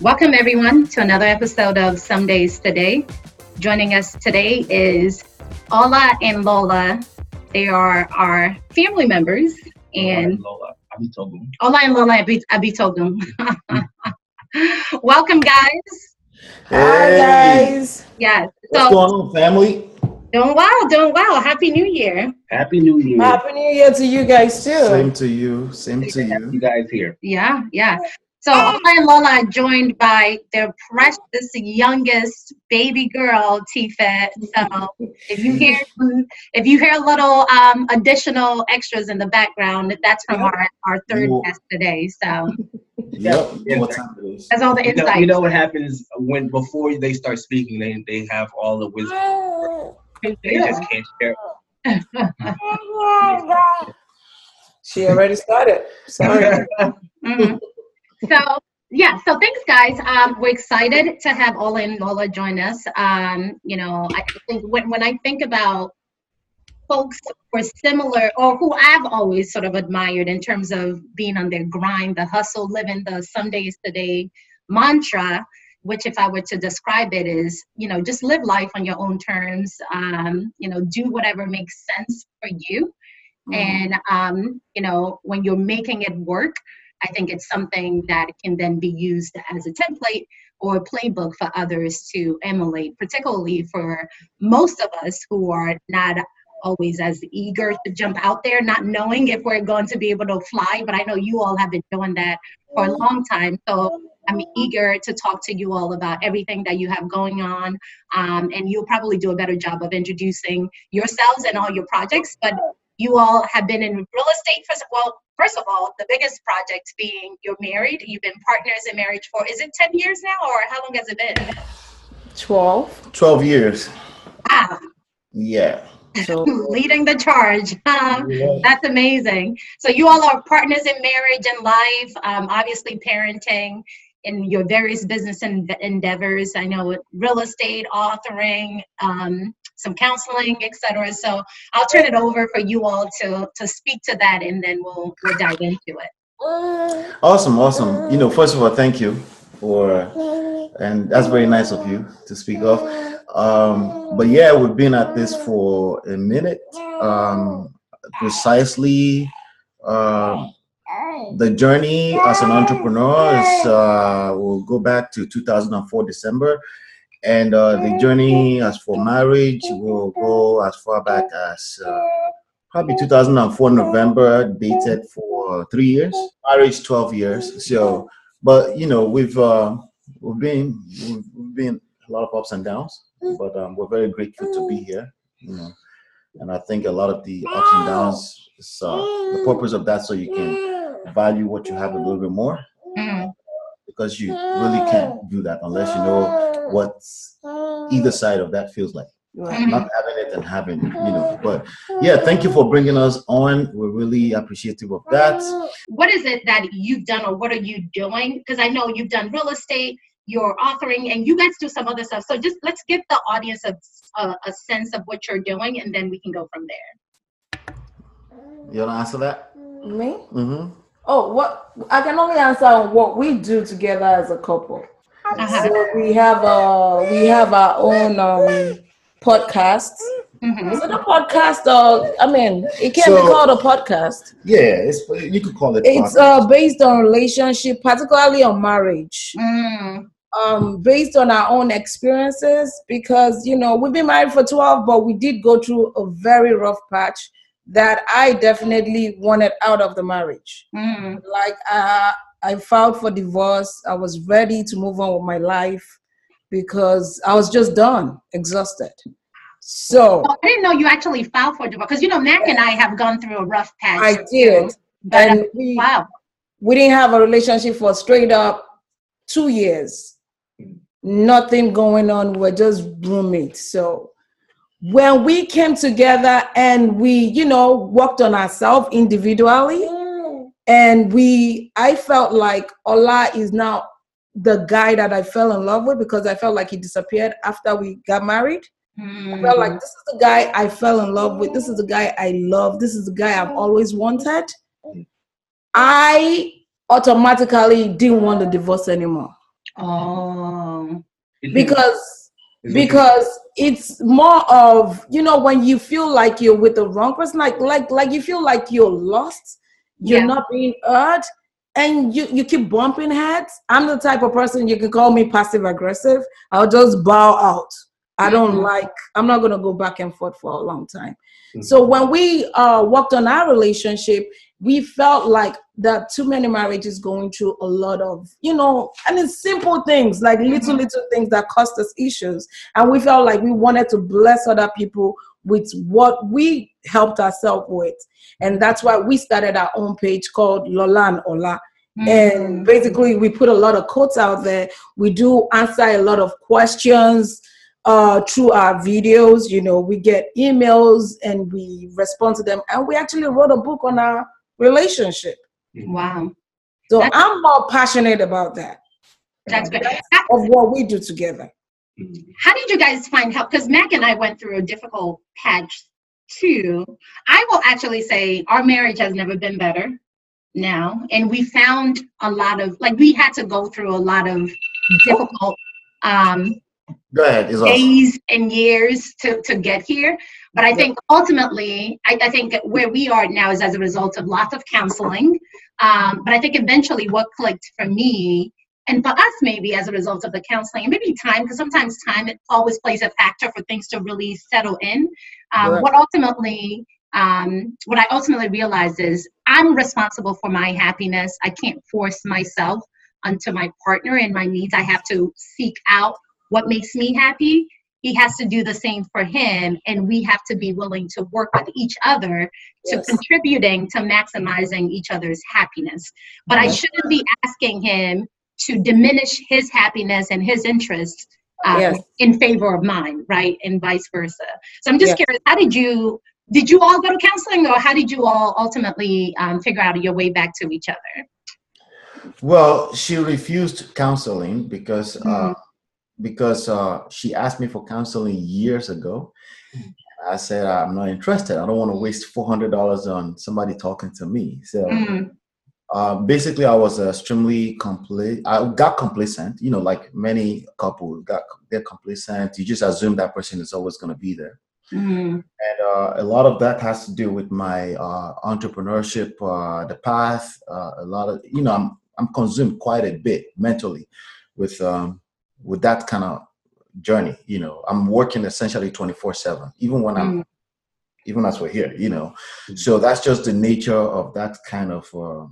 Welcome, everyone, to another episode of Some Days Today. Joining us today is Ola and Lola. They are our family members. And Lola Abitogun. Ola and Lola Abi- Abitogun. Welcome, guys. Hi guys. Yes. What's So, going on, family? doing well, doing well. Happy New Year. Happy New Year. Happy New Year to you guys too. Same to you. Same to you you. guys here. Yeah, yeah. So Ola and Lola are joined by their precious youngest baby girl, Tifet. So if you hear if you hear little um, additional extras in the background, that's from our, our third Well- guest today. So Yep. Yeah. What time it is? that's all the You know, insight. you know what happens when before they start speaking, they they have all the wisdom. They just can't share. She already started. Sorry. Mhm. So yeah, so thanks guys. Um, we're excited to have Ola and Lola join us. Um, you know, I think when when I think about folks who are similar or who I've always sort of admired in terms of being on their grind, the hustle, living the some days today mantra, which if I were to describe it is, you know, just live life on your own terms. Um, you know, do whatever makes sense for you. And um, you know, when you're making it work, I think it's something that can then be used as a template or a playbook for others to emulate, particularly for most of us who are not always as eager to jump out there, not knowing if we're going to be able to fly. But I know you all have been doing that for a long time. So I'm eager to talk to you all about everything that you have going on. Um, and you'll probably do a better job of introducing yourselves and all your projects. But you all have been in real estate for well first of all the biggest project being you're married you've been partners in marriage for is it 10 years now or how long has it been Twelve. Twelve years. wow Yeah. So leading the charge um, Yeah. that's amazing so you all are partners in marriage and life um, obviously parenting in your various business en- endeavors i know with real estate authoring um, some counseling etc so i'll turn it over for you all to to speak to that and then we'll we'll dive into it Awesome. Awesome. You know, first of all, thank you for, and that's very nice of you to speak of. Um, but yeah, we've been at this for a minute. Um, precisely. Um, the journey as an entrepreneur is uh, we'll go back to 2004 December, and uh, the journey as for marriage will go as far back as uh, probably 2004 November, dated for three years. Marriage 12 years. So, but you know we've uh, we've been we've, been a lot of ups and downs, but um, we're very grateful to be here. You know, and I think a lot of the ups and downs is uh, the purpose of that so you can value what you have a little bit more Mhm. Because you really ah. can't do that unless you know ah. what ah. either side of that feels like. right. Mhm. Not having it and having, it, you know. But yeah, thank you for bringing us on. We're really appreciative of that. what is it that you've done or what are you doing? Because I know you've done real estate, you're authoring, and you guys do some other stuff. So just let's give the audience a, a, a sense of what you're doing, and then we can go from there. You wanna answer that? Me? Mm-hmm. Oh, what I can only answer on what we do together as a couple. Uh-huh. So we have uh we have our own um podcast. Mhm. Is it a podcast or I mean it can So- be called a podcast. Yeah, it's you could call it. It's uh based on relationship, particularly on marriage. Mm. um, based on our own experiences because you know we've been married for 12 but we did go through a very rough patch that i definitely wanted out of the marriage Mm. like uh, i filed for divorce i was ready to move on with my life because i was just done exhausted so Oh, I didn't know you actually filed for divorce because you know Mac and I have gone through a rough patch. i did But, and uh, we, wow. we didn't have a relationship for straight up two years. Nothing going on. We're just roommates. So when we came together and we, you know, worked on ourselves individually, mm. and we, I felt like Ola is now the guy that I fell in love with because I felt like he disappeared after we got married. I felt like mm. this is the guy I fell in love with. This is the guy I love. This is the guy I've always wanted. I automatically didn't want the divorce anymore. Oh. because because it's more of you know when you feel like you're with the wrong person like like like you feel like you're lost you're Yeah. not being heard and you you keep bumping heads i'm the type of person you can call me passive aggressive i'll just bow out i don't Mhm. like i'm not going to go back and forth for a long time Mhm. so when we uh worked on our relationship we felt like that too many marriages going through a lot of you know and it's simple things like little Mhm. little things that cost us issues. And we felt like we wanted to bless other people with what we helped ourselves with. And that's why we started our own page called lolan ola. And Mhm. basically we put a lot of quotes out there. We do answer a lot of questions uh, through our videos. You know we get emails and we respond to them. And we actually wrote a book on our relationship Wow. so That's- i'm more passionate about that That's good. of what we do together How did you guys find help? Because Mac and I went through a difficult patch too. I will actually say our marriage has never been better now. And we found a lot of, like, we had to go through a lot of difficult um, Go ahead. It's awesome. days and years to, to get here. But I think ultimately, I, I think where we are now is as a result of lots of counseling. Um, but I think eventually what clicked for me and for us maybe as a result of the counseling and maybe time because sometimes time it always plays a factor for things to really settle in um, Right. what ultimately um, what i ultimately realized is i'm responsible for my happiness i can't force myself onto my partner and my needs i have to seek out what makes me happy he has to do the same for him and we have to be willing to work with each other to Yes. contributing to maximizing each other's happiness but i shouldn't be asking him to diminish his happiness and his interests um, Yes. in favor of mine right and vice versa so i'm just Yes. curious how did you did you all go to counseling or how did you all ultimately um, figure out your way back to each other Well, she refused counseling because uh, Mhm. Because uh, she asked me for counseling years ago. I said I'm not interested. I don't want to waste four hundred dollars on somebody talking to me. So Mm, uh, basically, I was extremely complete. I got complacent. You know, like many couples got get complacent. You just assume that person is always going to be there. mm, And uh, a lot of that has to do with my uh, entrepreneurship, uh, the path. Uh, a lot of you know, I'm I'm consumed quite a bit mentally with um, with that kind of journey. You know, I'm working essentially 24 seven, even when I'm mm, even as we're here. You know, so that's just the nature of that kind of uh,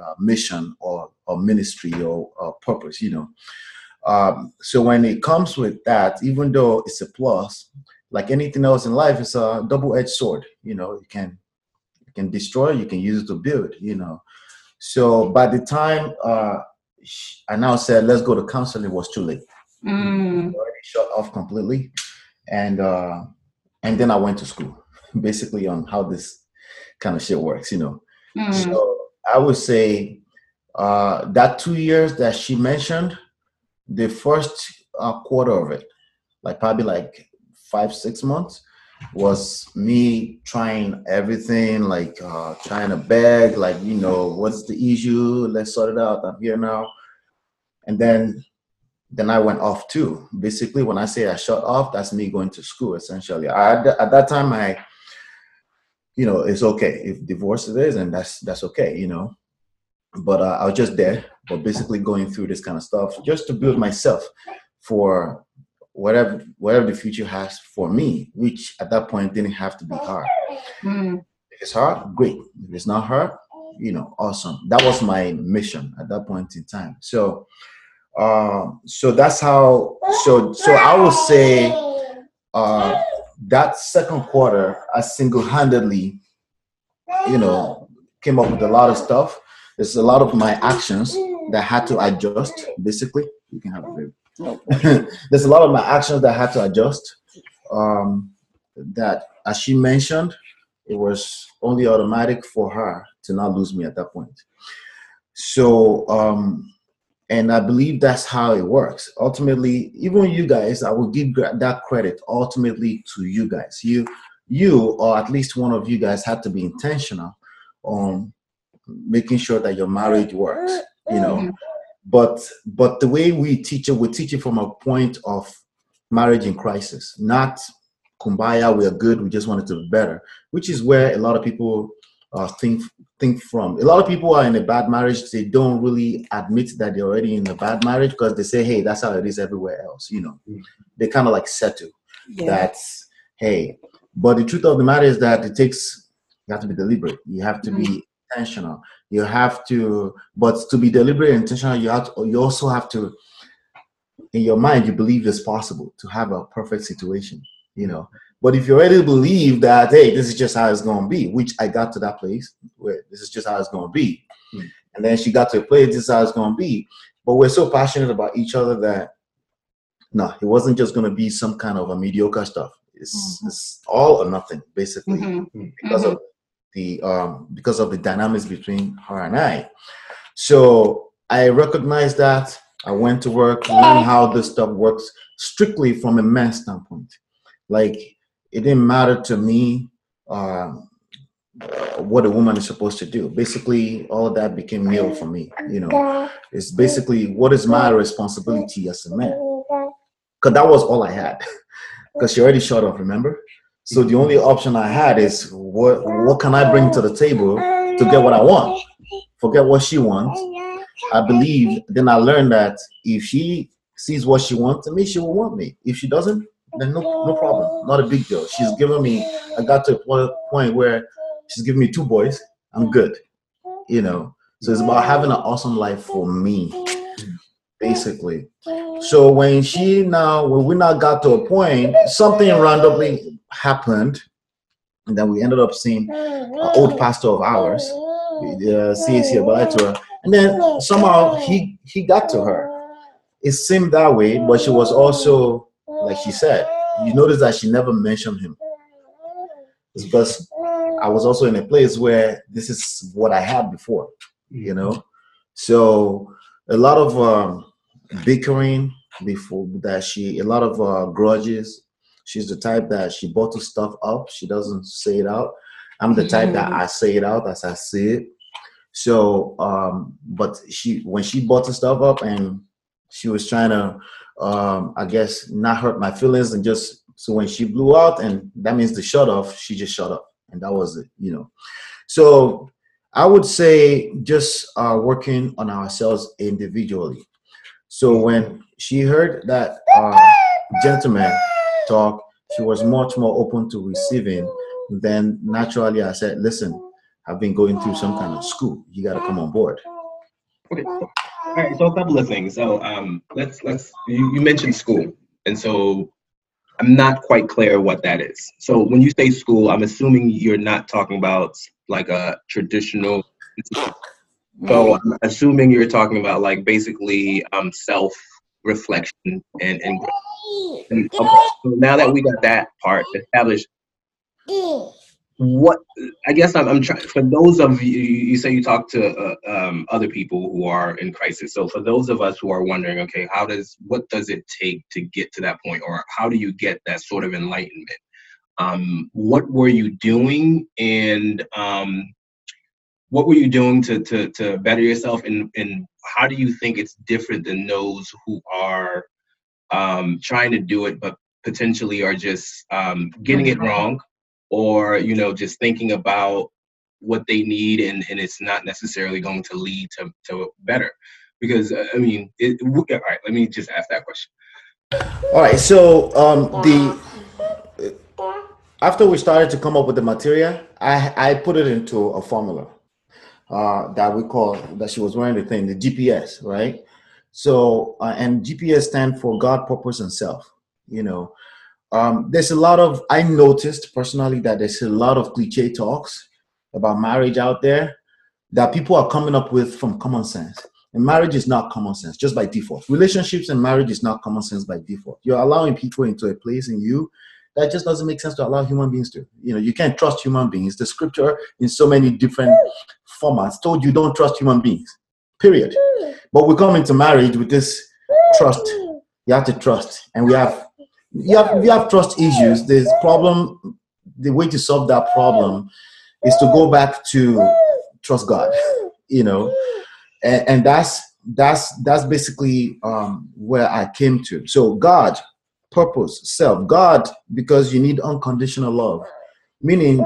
uh, mission or or ministry or, or purpose. You know, um, so when it comes with that, even though it's a plus, like anything else in life, it's a double-edged sword. You know, you can you can destroy, you can use it to build. You know, so by the time uh, I now said let's go to counseling, it was too late. Mm, Already shut off completely, and uh, and then I went to school, basically on how this kind of shit works. You know, mm, so I would say uh, that two years that she mentioned, the first uh, quarter of it, like probably like five six months, was me trying everything, like uh, trying to beg, like you know, what's the issue? Let's sort it out. I'm here now, and then then I went off too. Basically, when I say I shut off, that's me going to school. Essentially, I, at that time I you know, it's okay if divorce it is, and that's that's okay, you know. But uh, I was just there, but basically going through this kind of stuff just to build myself for whatever whatever the future has for me, which at that point didn't have to be hard. mm. If it's hard, great. If it's not hard, you know, awesome. That was my mission at that point in time. So, uh, so that's how. So, so I will say uh, that second quarter, I single-handedly, you know, came up with a lot of stuff. There's a lot of my actions that had to adjust. Basically, you can have a baby. There's a lot of my actions that had to adjust. Um, that, as she mentioned, it was only automatic for her to not lose me at that point. So, um, and I believe that's how it works. Ultimately, even you guys, I will give that credit ultimately to you guys. You, you, or at least one of you guys, had to be intentional on making sure that your marriage works. You know, but but the way we teach it, we teach it from a point of marriage in crisis, not kumbaya. We are good. We just want it to be better, which is where a lot of people uh, think think from. A lot of people are in a bad marriage. They don't really admit that they're already in a bad marriage because they say, "Hey, that's how it is everywhere else." You know, mm-hmm. they kind of like settle. Yeah. That's hey. But the truth of the matter is that it takes you have to be deliberate. You have to mm-hmm. be intentional. You have to, but to be deliberate and intentional, you have to, you also have to, in your mind, you believe it's possible to have a perfect situation. You know, but if you already believe that, hey, this is just how it's going to be, which I got to that place where this is just how it's going to be. Mm. And then she got to a place, this is how it's going to be. But we're so passionate about each other that, no, it wasn't just going to be some kind of a mediocre stuff. It's, mm-hmm. it's all or nothing, basically, mm-hmm. because mm-hmm. of the um, because of the dynamics between her and I. So I recognized that. I went to work, learned how this stuff works strictly from a man standpoint. Like it didn't matter to me uh, what a woman is supposed to do. Basically, all of that became male for me. You know, it's basically what is my responsibility as a man? Because that was all I had. Because she already shut off, remember? So the only option I had is what what can I bring to the table to get what I want? Forget what she wants. I believe. Then I learned that if she sees what she wants in me, she will want me. If she doesn't, then no, no problem. Not a big deal. She's given me, I got to a point where she's given me two boys. I'm good. You know, so it's about having an awesome life for me, basically. So when she now, when we now got to a point, something randomly happened, and then we ended up seeing an old pastor of ours, the uh, CAC Abalatura, and then somehow he he got to her. It seemed that way, but she was also like she said, you notice that she never mentioned him. It's because I was also in a place where this is what I had before, you know. So a lot of um, bickering before that she, a lot of uh, grudges. She's the type that she bottles stuff up. She doesn't say it out. I'm the type that I say it out as I see it. So, um, but she when she bottled stuff up and she was trying to um, I guess, not hurt my feelings and just so when she blew out and that means the shut off, she just shut up and that was it, you know. So I would say just uh, working on ourselves individually. So when she heard that uh, gentleman talk, she was much more open to receiving. Then naturally, I said, "Listen, I've been going through some kind of school. You got to come on board." Okay. All right, so a couple of things. So um, let's let's you, you mentioned school, and so I'm not quite clear what that is. So when you say school, I'm assuming you're not talking about like a traditional. So I'm assuming you're talking about like basically um, self reflection and and, and okay, so now that we got that part established, what I guess I'm, I'm trying for those of you you say you talk to uh, um, other people who are in crisis. So for those of us who are wondering, okay, how does what does it take to get to that point, or how do you get that sort of enlightenment? Um, what were you doing, and um, what were you doing to to to better yourself, and and how do you think it's different than those who are um, trying to do it but potentially are just um, getting it wrong or you know just thinking about what they need and, and it's not necessarily going to lead to, to better. Because uh, i mean it, all right let me just ask that question. All right so um the after we started to come up with the material i i put it into a formula uh that we call that she was wearing the thing the gps right? So uh, and gps stand for god purpose and self you know um, there's a lot of, I noticed personally that there's a lot of cliche talks about marriage out there that people are coming up with from common sense. And marriage is not common sense, just by default. Relationships and marriage is not common sense by default. You're allowing people into a place in you that just doesn't make sense to allow human beings to. You know, you can't trust human beings. The scripture in so many different formats told you don't trust human beings. Period. But we come into marriage with this trust. You have to trust. And we have you have you have trust issues. There's problem. The way to solve that problem is to go back to trust God. You know, and, and that's that's that's basically um, where I came to. So God, purpose, self. God, because you need unconditional love, meaning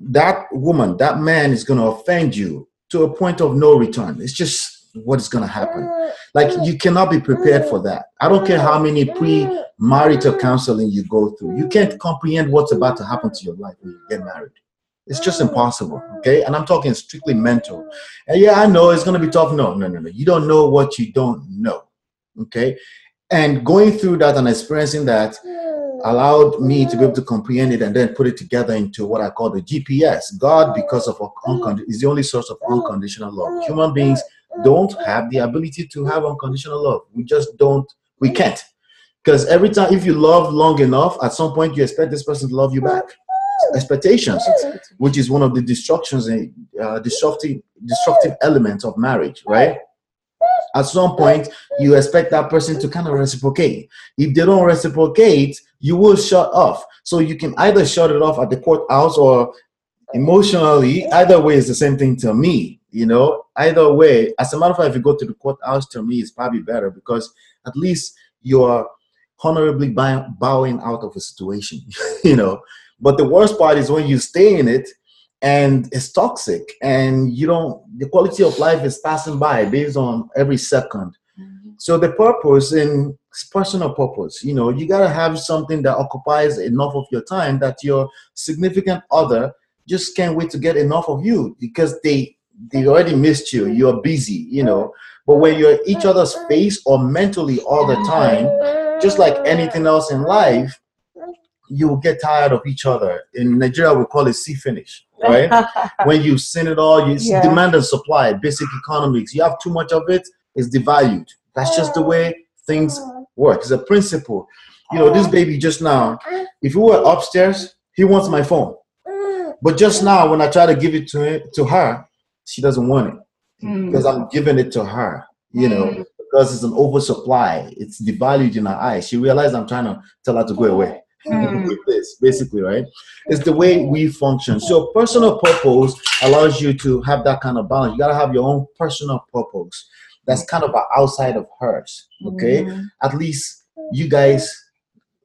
that woman, that man is going to offend you to a point of no return. It's just what is going to happen. Uh, like you cannot be prepared for that. I don't care how many uh, pre-marital uh, counseling you go through. You can't comprehend what's about to happen to your life when you get married. It's just impossible. Okay. And I'm talking strictly mental. And yeah, I know it's going to be tough. No, no, no, no. You don't know what you don't know. Okay. And going through that and experiencing that allowed me to be able to comprehend it and then put it together into what I call the GPS. God, because of unconditional, is the only source of unconditional love. Human beings don't have the ability to have unconditional love. We just don't, we can't. Because every time, if you love long enough, at some point you expect this person to love you back expectations, which is one of the destructions and uh, destructive destructive elements of marriage, right? At some point, you expect that person to kind of reciprocate. If they don't reciprocate, you will shut off. So you can either shut it off at the courthouse or emotionally. Either way is the same thing to me. You know, either way. As a matter of fact, if you go to the courthouse, to me, it's probably better because at least you're honorably bowing out of a situation. you know, but the worst part is when you stay in it and it's toxic and you don't, the quality of life is passing by based on every 2nd mm-hmm. So the purpose and personal purpose, you know, you got to have something that occupies enough of your time that your significant other just can't wait to get enough of you because they they already missed you. You're busy, you know. But when you're each other's face or mentally all the time, just like anything else in life, you will get tired of each other. In Nigeria, we call it see finish, right? when you've seen it all, you yeah. demand and supply, basic economics. You have too much of it, it's devalued. That's just the way things work. It's a principle. You know, this baby just now, if we were upstairs, he wants my phone. But just now, when I try to give it to him, to her, she doesn't want it mm. because I'm giving it to her. You know, mm. because it's an oversupply. It's devalued in her eyes. She realized I'm trying to tell her to go away mm. with this, basically, right? It's the way we function. So personal purpose allows you to have that kind of balance. You gotta have your own personal purpose that's kind of outside of hers. Okay, mm. at least you guys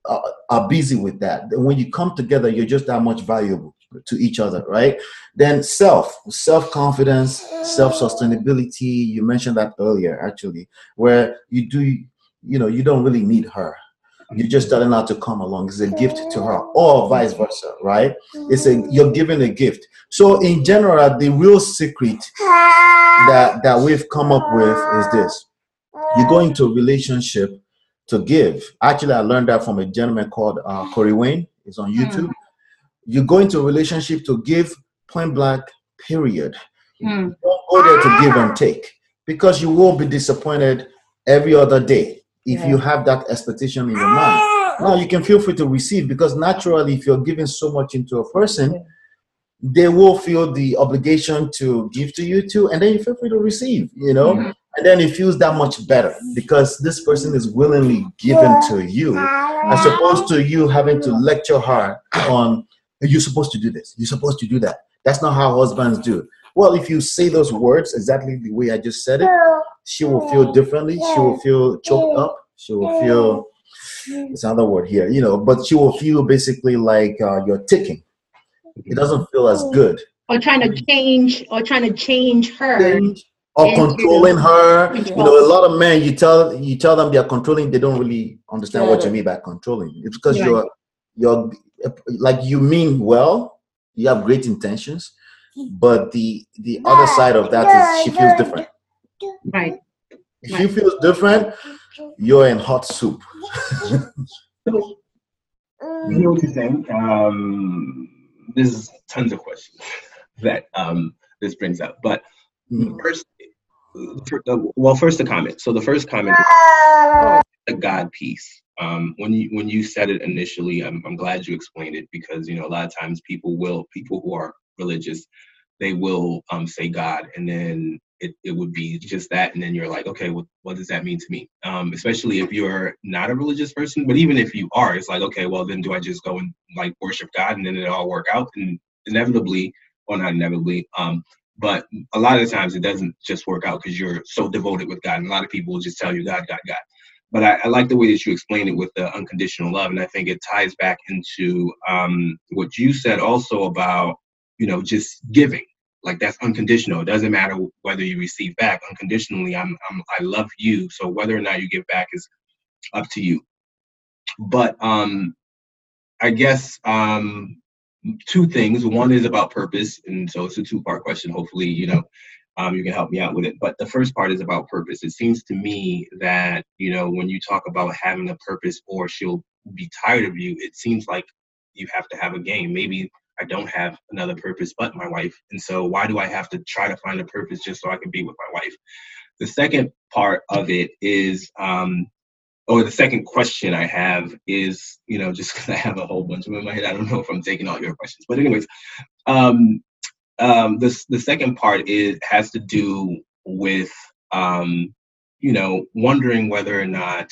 are, are busy with that. When you come together, you're just that much valuable to each other, right? Then self, self confidence, self sustainability. You mentioned that earlier, actually, where you do, you know, you don't really need her you're just telling her to come along. It's a gift to her, or vice versa, right? It's a you're giving a gift. So in general, the real secret that that we've come up with is this: you go into a relationship to give. Actually, I learned that from a gentleman called uh, Corey Wayne. He's on YouTube. Mm. You go into a relationship to give, point blank, period. Mm. Don't go there to give and take because you will be disappointed every other day if yeah. you have that expectation in your mind. Now you can feel free to receive because naturally, if you're giving so much into a person, yeah. they will feel the obligation to give to you too, and then you feel free to receive. You know, mm-hmm. and then it feels that much better because this person is willingly given to you, as opposed to you having to lecture her on you're supposed to do this, you're supposed to do that. That's not how husbands do. Well, if you say those words exactly the way I just said it, she will feel differently. She will feel choked up. She will feel it's another word here, you know, but she will feel basically like uh, you're ticking. It doesn't feel as good. Or trying to change, or trying to change her. Change, or controlling her. You know, a lot of men, you tell you tell them they are controlling, they don't really understand yeah. what you mean by controlling. It's because yeah. you're you're like you mean well, you have great intentions, but the the other side of that is she feels different. Right. If right. she feels different, you're in hot soup. so, you know what you're saying? Um, there's tons of questions that um, this brings up, but mm. first, uh, well, first the comment. So the first comment is the God piece. Um, when you when you said it initially, I'm, I'm glad you explained it because you know a lot of times people will people who are religious they will um, say God, and then it, it would be just that, and then you're like, okay, what, what does that mean to me? Um, especially if you're not a religious person, but even if you are, it's like, okay, well then do I just go and like worship God, and then it all work out? And inevitably, or not inevitably, um, but a lot of times it doesn't just work out because you're so devoted with God. And a lot of people will just tell you God, God, God. But I, I like the way that you explain it with the unconditional love, and I think it ties back into um, what you said also about you know just giving. Like that's unconditional. It doesn't matter whether you receive back unconditionally. I'm, I'm I love you. So whether or not you give back is up to you. But um, I guess um, two things. One is about purpose, and so it's a two-part question. Hopefully, you know, um, you can help me out with it. But the first part is about purpose. It seems to me that you know when you talk about having a purpose, or she'll be tired of you. It seems like you have to have a game. Maybe I don't have another purpose but my wife, and so why do I have to try to find a purpose just so I can be with my wife? The second part of it is um, or the second question I have is, you know, just because I have a whole bunch of them in my head, I don't know if I'm taking all your questions. But anyways, um, um, the the second part is has to do with, um, you know, wondering whether or not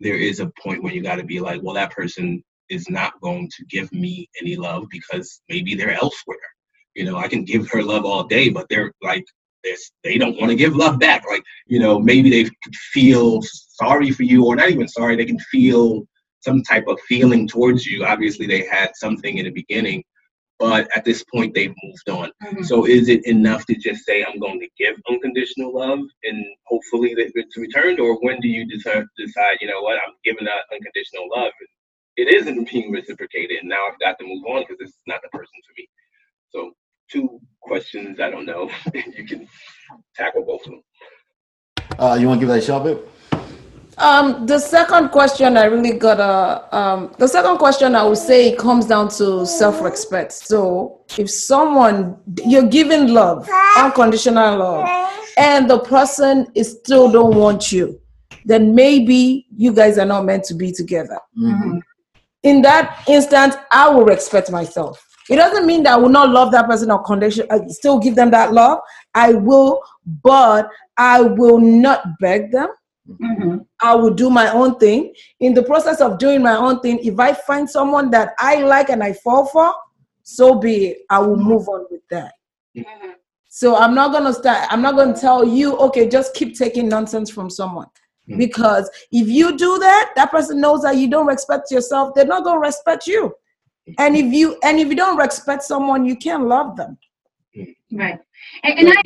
there is a point where you got to be like, well, that person is not going to give me any love because maybe they're elsewhere. You know, I can give her love all day, but they're like they don't want to give love back. Like, you know, maybe they feel sorry for you, or not even sorry, they can feel some type of feeling towards you. Obviously, they had something in the beginning, but at this point, they've moved on. Mm-hmm. So, is it enough to just say, I'm going to give unconditional love and hopefully that it's returned? Or when do you decide, decide you know what, I'm giving that unconditional love? It isn't being reciprocated, and now I've got to move on because this is not the person for me. So, two questions. I don't know. you can tackle both of them. Uh, you want to give that a shot, babe? Um, the second question I really got a um, the second question I would say it comes down to self-respect. So if someone you're giving love, unconditional love, and the person is still don't want you, then maybe you guys are not meant to be together. Mm-hmm. In that instance, I will respect myself. It doesn't mean that I will not love that person or condition. I still give them that love. I will, but I will not beg them. Mm-hmm. I will do my own thing. In the process of doing my own thing, if I find someone that I like and I fall for, so be it. I will move on with that. Mm-hmm. So I'm not gonna start. I'm not gonna tell you, okay, just keep taking nonsense from someone. Mm-hmm. Because if you do that, that person knows that you don't respect yourself. They're not gonna respect you and if you and if you don't respect someone you can't love them right and, and i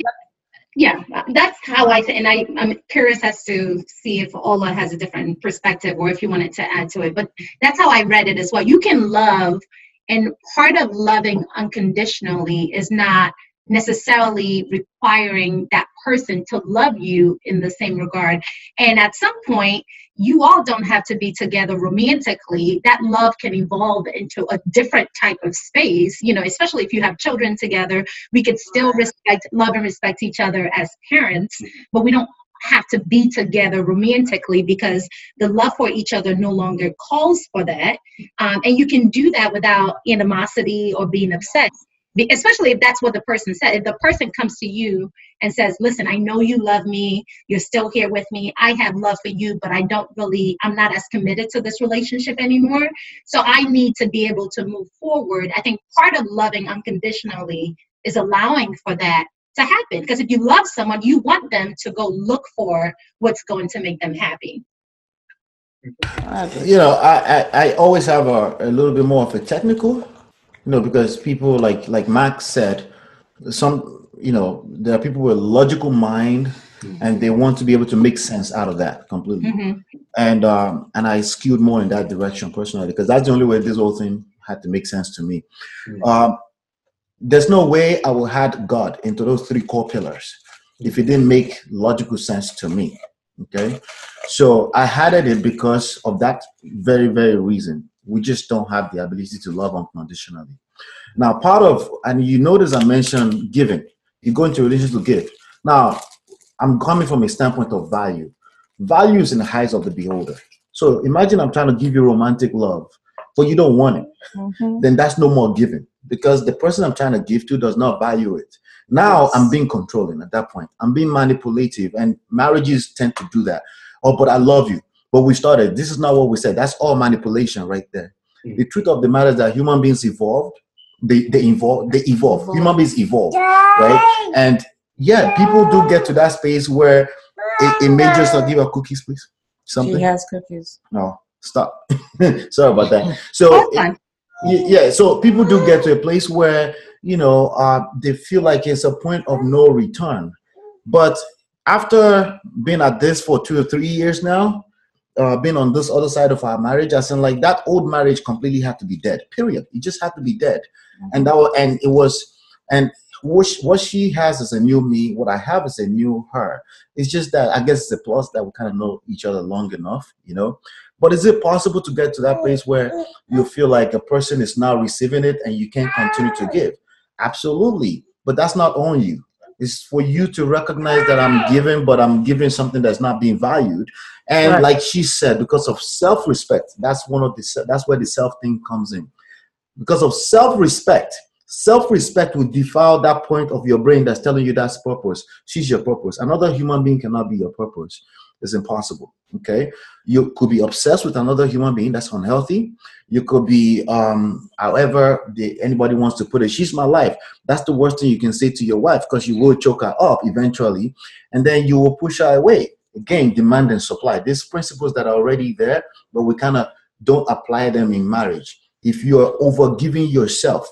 yeah that's how i say and I, i'm curious as to see if ola has a different perspective or if you wanted to add to it but that's how i read it as well you can love and part of loving unconditionally is not necessarily requiring that person to love you in the same regard. And at some point, you all don't have to be together romantically. That love can evolve into a different type of space, you know, especially if you have children together. We could still respect, love, and respect each other as parents, but we don't have to be together romantically because the love for each other no longer calls for that. Um, and you can do that without animosity or being upset especially if that's what the person said. If the person comes to you and says listen i know you love me. You're still here with me. I have love for you but i don't really i'm not as committed to this relationship anymore. So i need to be able to move forward. I think part of loving unconditionally is allowing for that to happen. Because if you love someone you want them to go look for what's going to make them happy. You know i i, I always have a, a little bit more of a technical you know, because people like like Max said, some you know there are people with a logical mind mm-hmm. and they want to be able to make sense out of that completely. Mm-hmm. And um, and I skewed more in that direction personally because that's the only way this whole thing had to make sense to me. Mm-hmm. Um, there's no way I will add God into those three core pillars if it didn't make logical sense to me. Okay, so I added it because of that very very reason we just don't have the ability to love unconditionally. Now, part of, and you notice I mentioned giving. You go into a relationship to give. Now, I'm coming from a standpoint of value. Value is in the eyes of the beholder. So imagine I'm trying to give you romantic love, but you don't want it. Mm-hmm. Then that's no more giving because the person I'm trying to give to does not value it. Now yes. I'm being controlling at that point. I'm being manipulative, and marriages tend to do that. Oh, but I love you. But we started. This is not what we said. That's all manipulation right there. Mm-hmm. The truth of the matter is that human beings evolved they they evolve they evolve human beings evolve right and yeah people do get to that space where it, it may just not give her cookies please something She has cookies. no stop sorry about that so That's fine. Y- yeah so people do get to a place where you know uh, they feel like it's a point of no return but after being at this for two or three years now uh, being on this other side of our marriage i said like that old marriage completely had to be dead period. It just had to be dead. And that was, and it was and what she, what she has is a new me what i have is a new her. It's just that i guess it's a plus that we kind of know each other long enough you know? But is it possible to get to that place where you feel like a person is now receiving it and you can't continue to give? Absolutely. But that's not on you it's for you to recognize that i'm giving but i'm giving something that's not being valued. And Right. like she said because of self-respect that's one of the that's where the self thing comes in. Because of self-respect self-respect will defile that point of your brain that's telling you that's purpose. She's your purpose. Another human being cannot be your purpose it's impossible okay? You could be obsessed with another human being that's unhealthy. You could be um however the, anybody wants to put it she's my life. That's the worst thing you can say to your wife because you will choke her up eventually and then you will push her away. Again demand and supply. These principles that are already there but we kind of don't apply them in marriage. If you are over giving yourself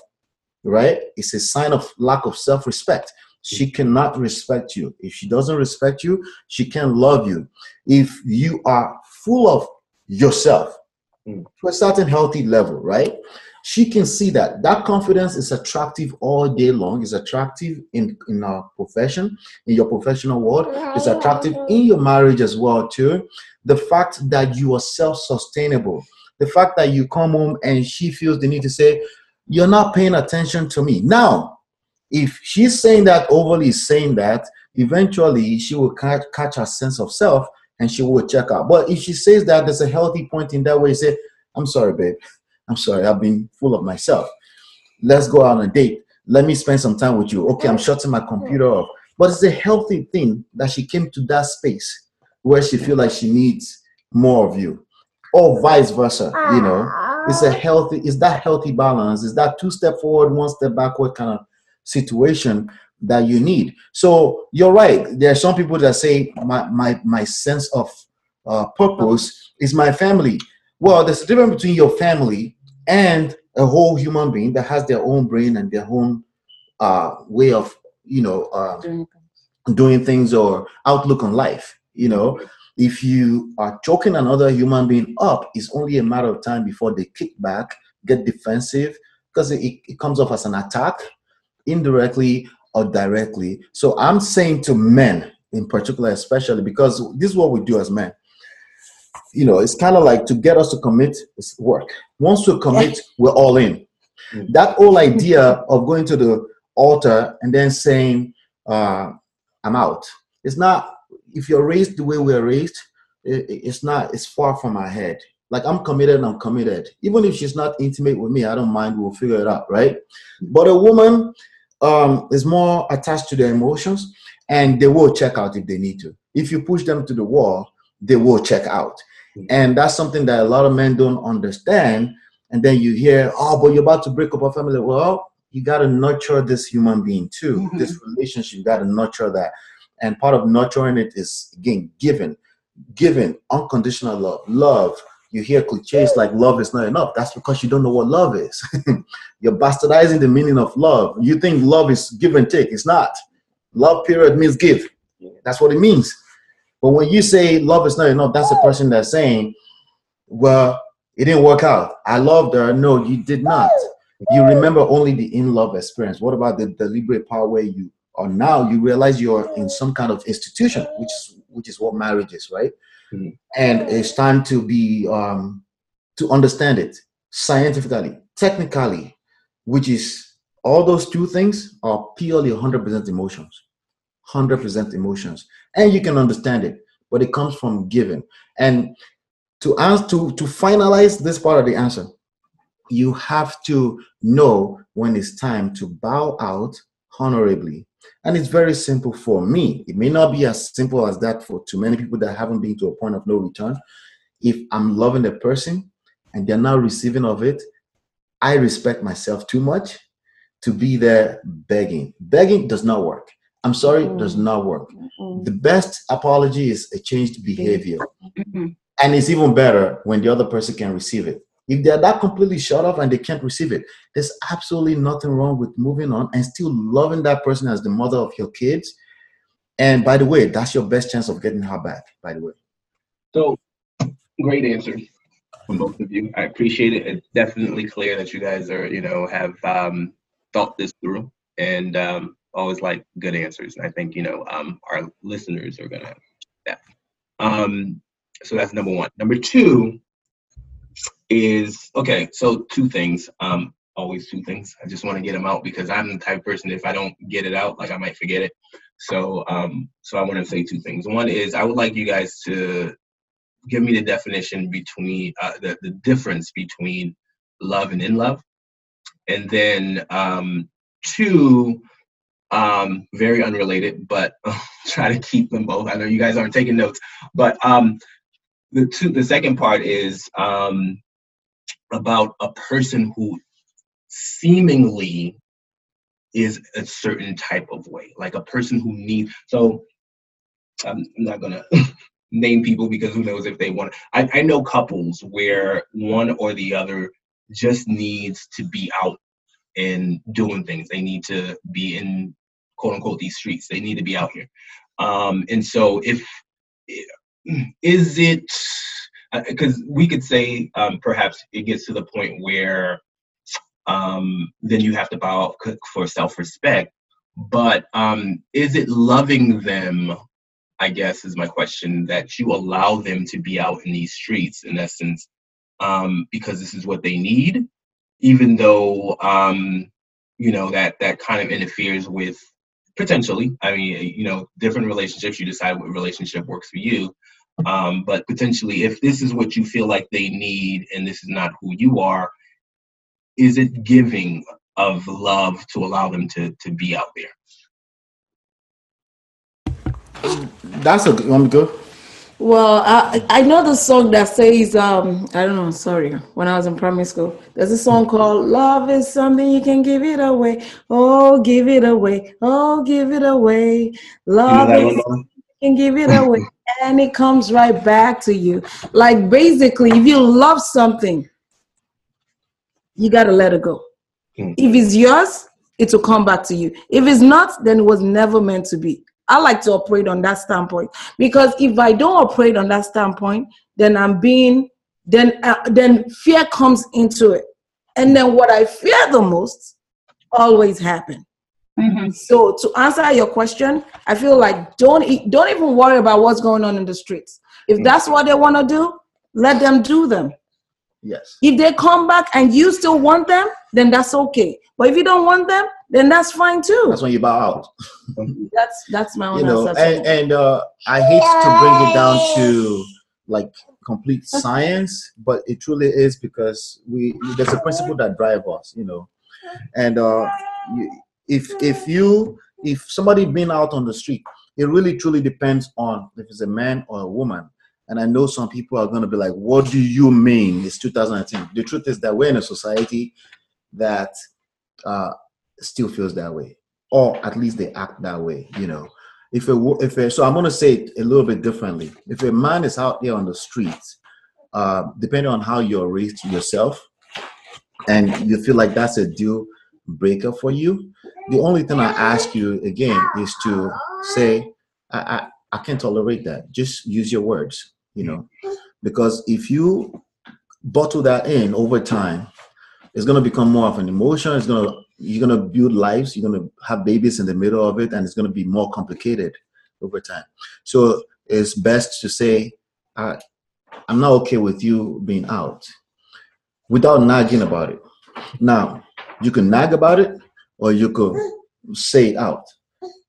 right it's a sign of lack of self-respect she cannot respect you. If she doesn't respect you she can't love you. If you are full of yourself Mm. to a certain healthy level right? She can see that. That confidence is attractive all day long. It's attractive in in our profession in your professional world. It's attractive in your marriage as well too. The fact that you are self-sustainable the fact that you come home and she feels the need to say you're not paying attention to me. Now if she's saying that overly saying that eventually she will catch, catch her sense of self and she will check out. But if she says that there's a healthy point in that way say i'm sorry babe. I'm sorry. I've been full of myself. Let's go out on a date. Let me spend some time with you. Okay i'm shutting my computer off. But it's a healthy thing that she came to that space where she feel like she needs more of you. Or vice versa you know? It's a ah. healthy it's that healthy balance? It's that two step forward one step backward kind of situation that you need. So you're right. There are some people that say my my my sense of uh, purpose is my family. Well there's a difference between your family and a whole human being that has their own brain and their own uh, way of you know uh, Doing doing things or outlook on life. You know, if you are choking another human being up, it's only a matter of time before they kick back, get defensive, because it, it comes off as an attack, indirectly or directly. So I'm saying to men in particular, especially because this is what we do as men. You know, it's kind of like to get us to commit is work. Once we commit, we're all in. Mm. That whole idea of going to the altar and then saying, uh, I'm out. It's not, if you're raised the way we're raised, it, it's not, it's far from our head. Like I'm committed, I'm committed. Even if she's not intimate with me, I don't mind, we'll figure it out, right? But a woman um, is more attached to their emotions and they will check out if they need to. If you push them to the wall, they will check out. And that's something that a lot of men don't understand. And then you hear, oh, but you're about to break up a family. Well, you got to nurture this human being too. Mhm. This relationship, you got to nurture that. And part of nurturing it is, again, giving, giving unconditional love. Love. You hear cliches like love is not enough. That's because you don't know what love is. You're bastardizing the meaning of love. You think love is give and take. It's not. Love, period, means give. That's what it means. But when you say love is not enough, that's the person that's saying, well, it didn't work out. I loved her. No, you did not. You remember only the in love experience. What about the deliberate part where you are now? You realize you're in some kind of institution, which is which is what marriage is, right? And it's time to be um, to understand it scientifically, technically, which is all those two things are purely 100% emotions, 100% emotions, and you can understand it, but it comes from giving. And to answer to to finalize this part of the answer, you have to know when it's time to bow out honorably. And it's very simple for me. It may not be as simple as that for too many people that haven't been to a point of no return. If I'm loving a person and they're not receiving of it, I respect myself too much to be there begging. Begging does not work. I'm sorry, mm. does not work. Mm. The best apology is a changed behavior. Mm-hmm. And it's even better when the other person can receive it. If they're that completely shut off and they can't receive it, there's absolutely nothing wrong with moving on and still loving that person as the mother of your kids. And by the way, that's your best chance of getting her back, by the way. So, great answer from both of you. I appreciate it. It's definitely clear that you guys are, you know, have um, thought this through and um, always like good answers. And I think, you know, um, our listeners are going to that. Um, so that's number one. Number two is okay. So two things. Um, always two things. I just want to get them out because I'm the type person if I don't get it out, like I might forget it. So um, so I want to say two things. One is I would like you guys to give me the definition between uh, the the difference between love and in love, and then um, two um, very unrelated, but try to keep them both. I know you guys aren't taking notes, but um, the two, the second part is um, about a person who seemingly is a certain type of way, like a person who needs. So I'm not gonna name people because who knows if they want. I, I know couples where one or the other just needs to be out and doing things. They need to be in quote unquote these streets. They need to be out here. Um, and so if is it because we could say um, perhaps it gets to the point where um, then you have to bow out for self-respect. But um, is it loving them i guess is my question that you allow them to be out in these streets in essence um, because this is what they need even though um, you know that that kind of interferes with potentially i mean you know different relationships you decide what relationship works for you um, but potentially if this is what you feel like they need and this is not who you are is it giving of love to allow them to to be out there that's a good one good well, I I know the song that says um I don't know, sorry, when I was in primary school. There's a song called Love is something you can give it away. Oh, give it away. Oh, give it away. Love you know is can give it away and it comes right back to you. Like basically, if you love something, you got to let it go. Mm. If it's yours, it will come back to you. If it's not, then it was never meant to be. I like to operate on that standpoint because if I don't operate on that standpoint, then I'm being then uh, then fear comes into it, and then what I fear the most always happen. Mm-hmm. So to answer your question, I feel like don't don't even worry about what's going on in the streets. If mm-hmm. that's what they want to do, let them do them. Yes. If they come back and you still want them, then that's okay. But if you don't want them, then that's fine too. That's when you bow out. that's that's my own you know, and, and uh, I hate to bring it down to like complete science, but it truly is because we there's a principle that drive us, you know, and uh, if if you if somebody been out on the street, it really truly depends on if it's a man or a woman. And I know some people are going to be like, "What do you mean? It's 2019." The truth is that we're in a society that uh, still feels that way, or at least they act that way. You know, if a, if a, so, I'm going to say it a little bit differently. If a man is out there on the streets, uh, depending on how you're raised yourself, and you feel like that's a deal breaker for you, the only thing I ask you again is to say, I, I, I can't tolerate that. Just use your words, you know, because if you bottle that in over time, it's going to become more of an emotion. It's going to you're going to build lives you're going to have babies in the middle of it and it's going to be more complicated over time so it's best to say uh, i'm not okay with you being out without nagging about it now you can nag about it or you could say it out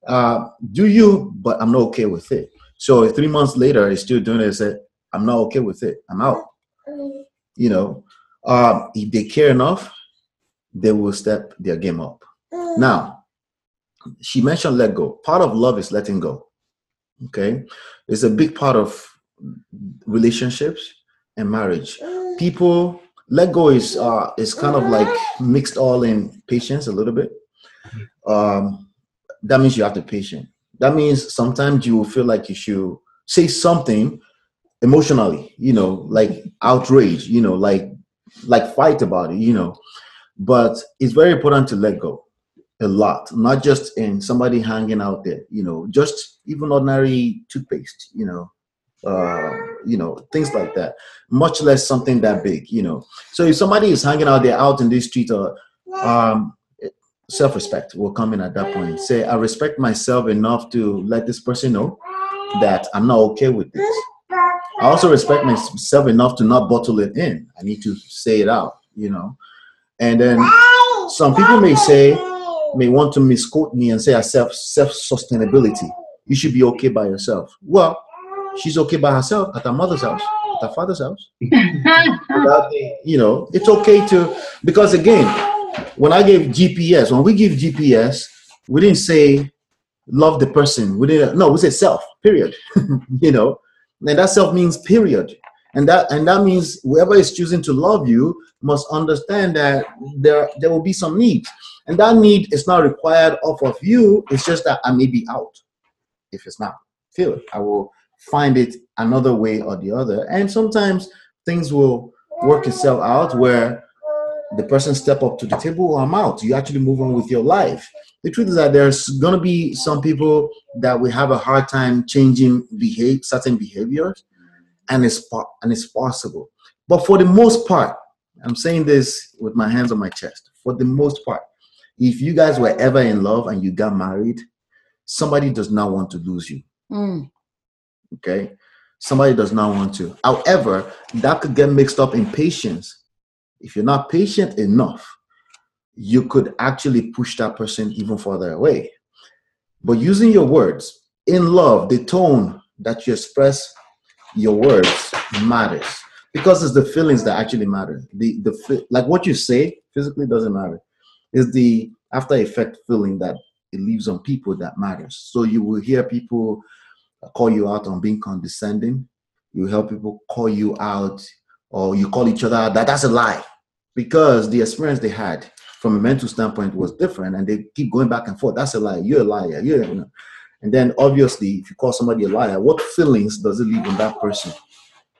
uh, do you but i'm not okay with it so three months later he's still doing it say i'm not okay with it i'm out you know uh, if they care enough they will step their game up. Now, she mentioned let go. Part of love is letting go. Okay, it's a big part of relationships and marriage. People let go is uh is kind of like mixed all in patience a little bit. Um, that means you have to be patient. That means sometimes you will feel like you should say something emotionally, you know, like outrage, you know, like like fight about it, you know. But it's very important to let go a lot, not just in somebody hanging out there, you know, just even ordinary toothpaste, you know, uh, you know, things like that. Much less something that big, you know. So if somebody is hanging out there out in the street or um, self-respect will come in at that point. Say, I respect myself enough to let this person know that I'm not okay with this. I also respect myself enough to not bottle it in. I need to say it out, you know. And then some people may say, may want to misquote me and say I self self sustainability. You should be okay by yourself. Well, she's okay by herself at her mother's house, at her father's house. you know, it's okay to because again, when I gave GPS, when we give GPS, we didn't say love the person. We didn't no, we said self, period. you know, and that self means period. And that and that means whoever is choosing to love you must understand that there there will be some needs. And that need is not required off of you. It's just that I may be out. If it's not, it. I will find it another way or the other. And sometimes things will work itself out where the person step up to the table, I'm out. You actually move on with your life. The truth is that there's gonna be some people that we have a hard time changing behave certain behaviors, and it's and it's possible. But for the most part, I'm saying this with my hands on my chest. For the most part, if you guys were ever in love and you got married, somebody does not want to lose you. Mm. Okay, somebody does not want to. However, that could get mixed up in patience if you're not patient enough, you could actually push that person even further away. But using your words in love, the tone that you express your words matters because it's the feelings that actually matter. The the like what you say physically doesn't matter. It's the after effect feeling that it leaves on people that matters. So you will hear people call you out on being condescending. You help people call you out, or you call each other. That that's a lie because the experience they had from a mental standpoint was different and they keep going back and forth. That's a lie. You're a liar. You're, you know. And then obviously, if you call somebody a liar, what feelings does it leave in that person?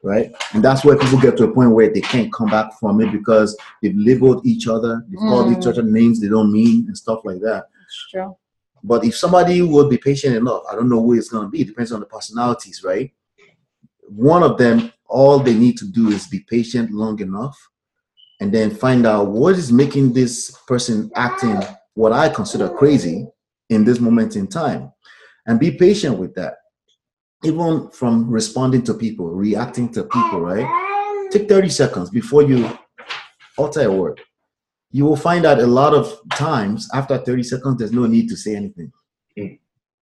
Right? And that's where people get to a point where they can't come back from it because they've labeled each other, they've mm. called each mm. other names they don't mean and stuff like that. That's true. But if somebody would be patient enough, I don't know who it's going to be. It depends on the personalities, right? One of them, all they need to do is be patient long enough and then find out what is making this person acting what I consider crazy in this moment in time. And be patient with that. Even from responding to people, reacting to people, right? Take 30 seconds before you utter a word. You will find that a lot of times after 30 seconds, there's no need to say anything. Mm.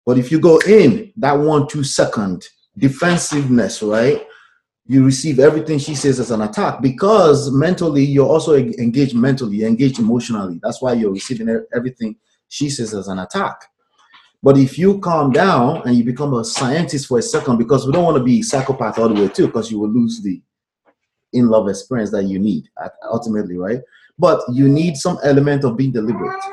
But if you go in that one, two second defensiveness, right? You receive everything she says as an attack because mentally you're also engaged mentally, engaged emotionally. That's why you're receiving everything she says as an attack. But if you calm down and you become a scientist for a second, because we don't want to be psychopath all the way too, because you will lose the in love experience that you need ultimately, right? But you need some element of being deliberate,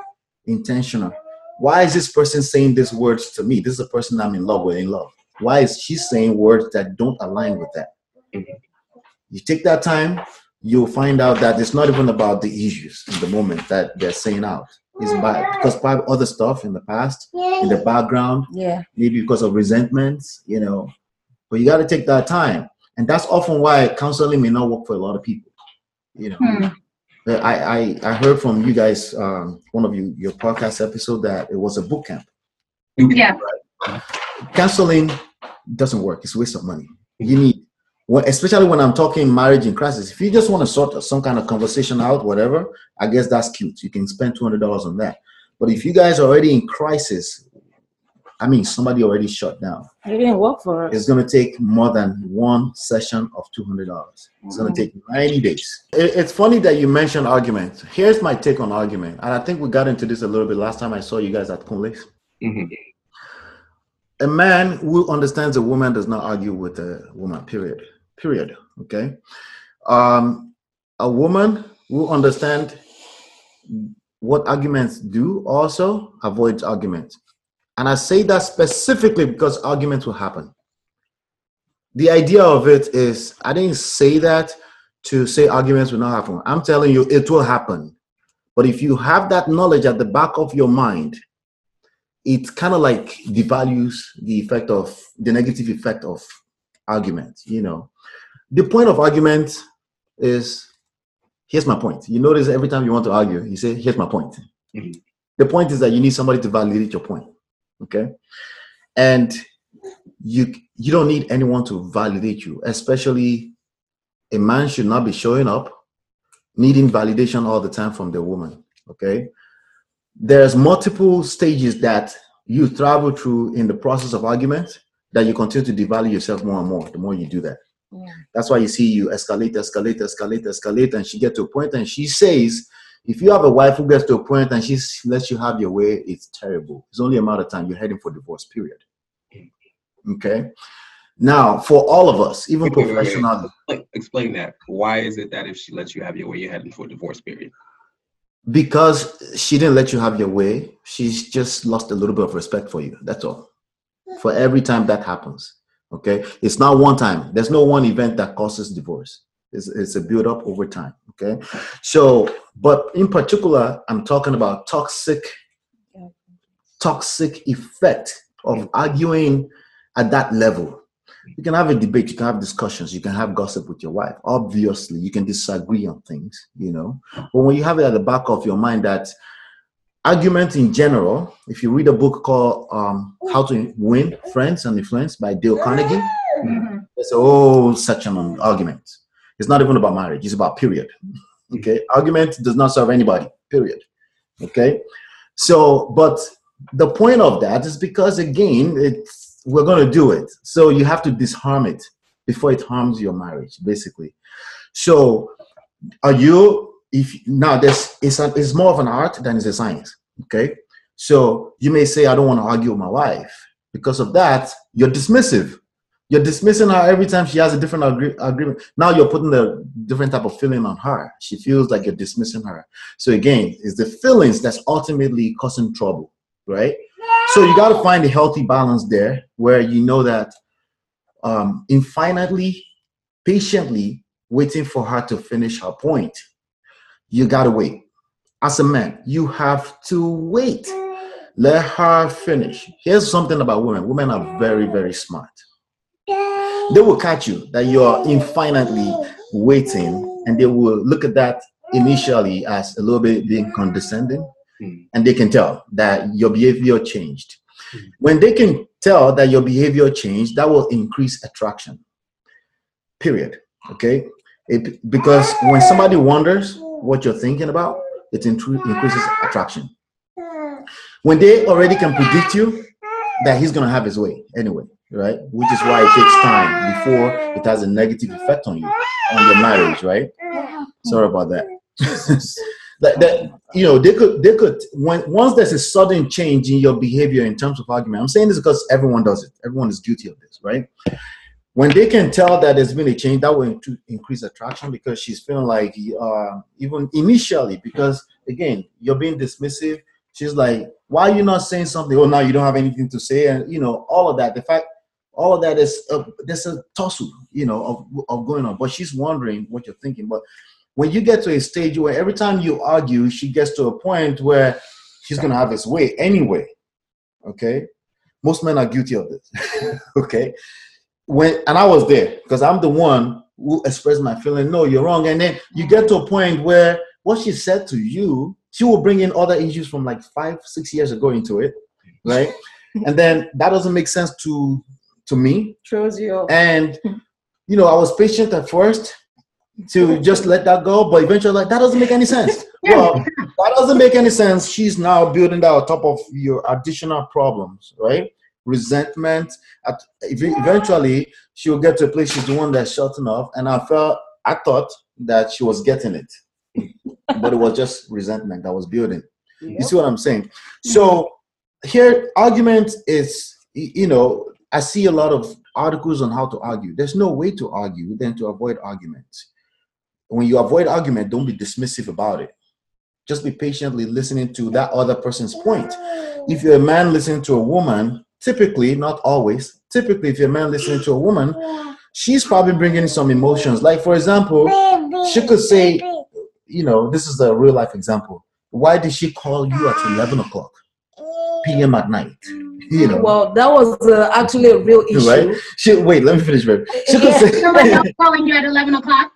intentional. Why is this person saying these words to me? This is a person I'm in love with, in love. Why is she saying words that don't align with that? You take that time, you'll find out that it's not even about the issues in the moment that they're saying out. It's by because by other stuff in the past, in the background, yeah, maybe because of resentments, you know. But you got to take that time, and that's often why counseling may not work for a lot of people. You know, hmm. I, I I heard from you guys, um, one of you your podcast episode that it was a boot camp. Yeah. Right? Counseling doesn't work. It's a waste of money. You need when, especially when I'm talking marriage in crisis, if you just want to sort some kind of conversation out, whatever, I guess that's cute. You can spend two hundred dollars on that. But if you guys are already in crisis, I mean, somebody already shut down. It didn't work for us. It's going to take more than one session of two hundred dollars. It's mm-hmm. going to take ninety days. It, it's funny that you mentioned argument. Here's my take on argument, and I think we got into this a little bit last time I saw you guys at Kunle's. Mm-hmm. A man who understands a woman does not argue with a woman. Period period. Okay. Um, a woman will understand what arguments do also avoids arguments. And I say that specifically because arguments will happen. The idea of it is, I didn't say that to say arguments will not happen. I'm telling you, it will happen. But if you have that knowledge at the back of your mind, it kind of like devalues the effect of the negative effect of argument. You know, the point of argument is here's my point. You notice every time you want to argue, you say, here's my point. Mm-hmm. The point is that you need somebody to validate your point. Okay. And you you don't need anyone to validate you, especially a man should not be showing up needing validation all the time from the woman. Okay. There's multiple stages that you travel through in the process of argument that you continue to devalue yourself more and more the more you do that. Yeah. That's why you see you escalate, escalate, escalate, escalate, and she get to a point and she says, if you have a wife who gets to a point and she lets you have your way, it's terrible. It's only a matter of time. You're heading for divorce, period. Okay. Now, for all of us, even professionally, explain that. Why is it that if she lets you have your way, you're heading for divorce, period? Because she didn't let you have your way, she's just lost a little bit of respect for you. That's all. For every time that happens. Okay. It's not one time. There's no one event that causes divorce. It's, it's a build up over time. Okay. So, but in particular, I'm talking about toxic, toxic effect of arguing at that level. You can have a debate, you can have discussions, you can have gossip with your wife. Obviously, you can disagree on things, you know. But when you have it at the back of your mind that argument in general, if you read a book called um, How to Win Friends and Influence by Dale Carnegie, mm-hmm. there's a whole section on argument. It's not even about marriage, it's about period. Okay, argument does not serve anybody, period. Okay, so but the point of that is because again, it's we're going to do it, so you have to disarm it before it harms your marriage, basically. So, are you if now this is a, it's more of an art than it's a science. Okay, so you may say I don't want to argue with my wife because of that. You're dismissive. You're dismissing her every time she has a different agree- agreement. Now you're putting a different type of feeling on her. She feels like you're dismissing her. So again, it's the feelings that's ultimately causing trouble, right? So you got to find a healthy balance there where you know that um, infinitely, patiently waiting for her to finish her point you gotta wait. As a man, you have to wait. Let her finish. Here's something about women women are very, very smart. They will catch you that you're infinitely waiting, and they will look at that initially as a little bit being condescending, mm. and they can tell that your behavior changed. Mm. When they can tell that your behavior changed, that will increase attraction. Period. Okay? It, because when somebody wonders, what you're thinking about, it increases attraction. When they already can predict you that he's going to have his way anyway, right? Which is why it takes time before it has a negative effect on you, on your marriage, right? Sorry about that. that, that you know they could they could when once there's a sudden change in your behavior in terms of argument i'm saying this because everyone does it everyone is guilty of this right when they can tell that there's been a change, that will increase attraction because she's feeling like, uh, even initially, because again, you're being dismissive. She's like, why are you not saying something? Oh, now you don't have anything to say, and you know all of that. The fact, all of that is uh, there's a tussle, you know, of, of going on. But she's wondering what you're thinking. But when you get to a stage where every time you argue, she gets to a point where she's gonna have his way anyway. Okay, most men are guilty of this. okay, when and I was there because I'm the one who expressed my feeling. No, you're wrong. And then you get to a point where what she said to you, she will bring in other issues from like five, six years ago into it, right? and then that doesn't make sense to to me. Throws you. And you know, I was patient at first to just let that go, but eventually, like that doesn't make any sense. well, that doesn't make any sense. She's now building that on top of your additional problems, right? Resentment. At, eventually, she will get to a place she's the one that's shutting off. And I felt, I thought that she was getting it, but it was just resentment that was building. Yep. You see what I'm saying? So here, argument is, you know, I see a lot of articles on how to argue. There's no way to argue than to avoid arguments. When you avoid argument, don't be dismissive about it. just be patiently listening to that other person's point. If you're a man listening to a woman, typically, not always, typically, if you're a man listening to a woman, she's probably bringing some emotions. Like, for example, she could say, you know, this is a real life example. Why did she call you at 11 o'clock p.m. at night? You know, Well, that was uh, actually a real issue. right? She, wait, let me finish, babe. She could say, Someone else calling you at 11 o'clock?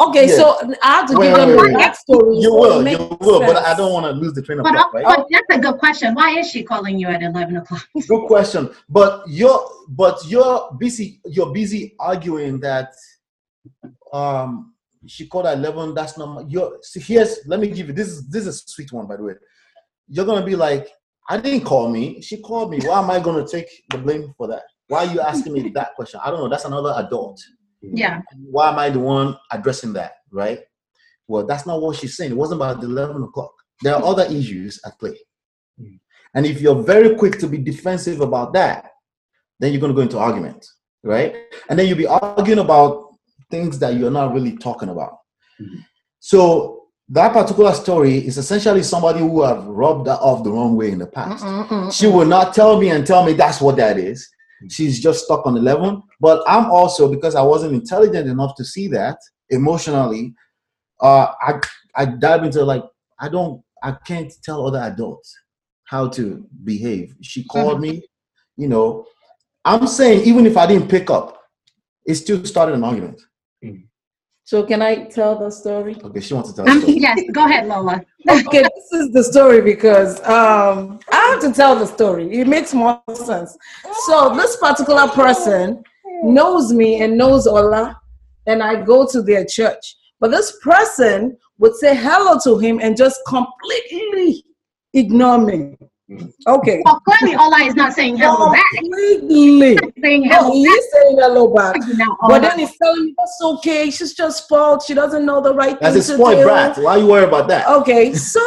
Okay, Yeah. so I have to Wait, give them wait, the wait. backstory. you so will, you makes will, but I don't want to lose the train of But, thought, right? but that's a good question. Why is she calling you at 11 o'clock? Good question. But you're but you're busy you're busy arguing that um she called at 11 that's not my, you're see here's let me give you this is this is a sweet one by the way you're gonna be like i didn't call me she called me why am i gonna take the blame for that why are you asking me that question i don't know that's another adult Yeah. why am i the one addressing that right well that's not what she's saying it wasn't about the 11 o'clock there are other issues at play Mm. and if you're very quick to be defensive about that then you're going to go into argument right and then you'll be arguing about things that you're not really talking about Mhm. so that particular story is essentially somebody who have rubbed her off the wrong way in the past Mm-mm-mm. she will not tell me and tell me that's what that is. She's just stuck on 11. But I'm also, because I wasn't intelligent enough to see that emotionally, uh, I, I dive into like, I don't, I can't tell other adults how to behave. She called me, you know, I'm saying even if I didn't pick up, it still started an argument. So can I tell the story? Okay, she wants to tell Um, the story. yes, go ahead, Lola. okay, this is the story because um, I have to tell the story. It makes more sense. So this particular person knows me and knows Ola, and I go to their church. But this person would say hello to him and just completely ignore me. Mm. Okay. Well, clearly, Ola is not saying hello back. Completely. Saying hello he is saying hello back. But then he's telling me that's okay. She's just spoiled. She doesn't know the right That's thing a to spoiled do. brat. Why you worry about that? Okay, so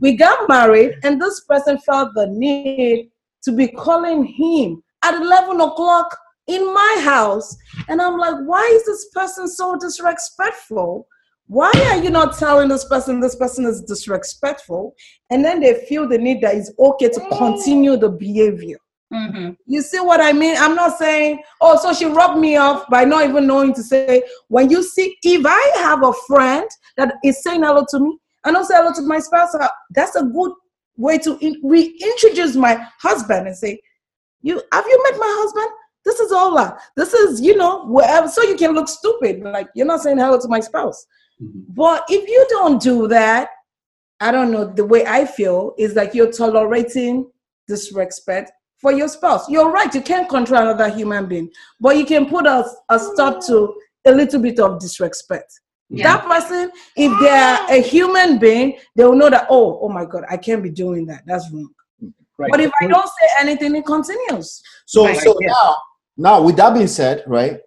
we got married, and this person felt the need to be calling him at 11 o'clock in my house. And I'm like, why is this person so disrespectful? Why are you not telling this person this person is disrespectful? And then they feel the need that it's okay to continue the behavior. Mhm. You see what I mean? I'm not saying, oh, so she rubbed me off by not even knowing to say, when you see, if I have a friend that is saying hello to me, and don't hello to my spouse, uh, that's a good way to in- reintroduce my husband and say, you have you met my husband? This is Ola. This is, you know, wherever, so you can look stupid. Like you're not saying hello to my spouse. Mhm. But if you don't do that, I don't know, the way I feel is like you're tolerating disrespect for your spouse. You're right, you can't control another human being, but you can put a, a stop to a little bit of disrespect. Yeah. That person, if they're a human being, they will know that, oh, oh my God, I can't be doing that. That's wrong. Right. But if I don't say anything, it continues. So, Right. so now, now with that being said, right?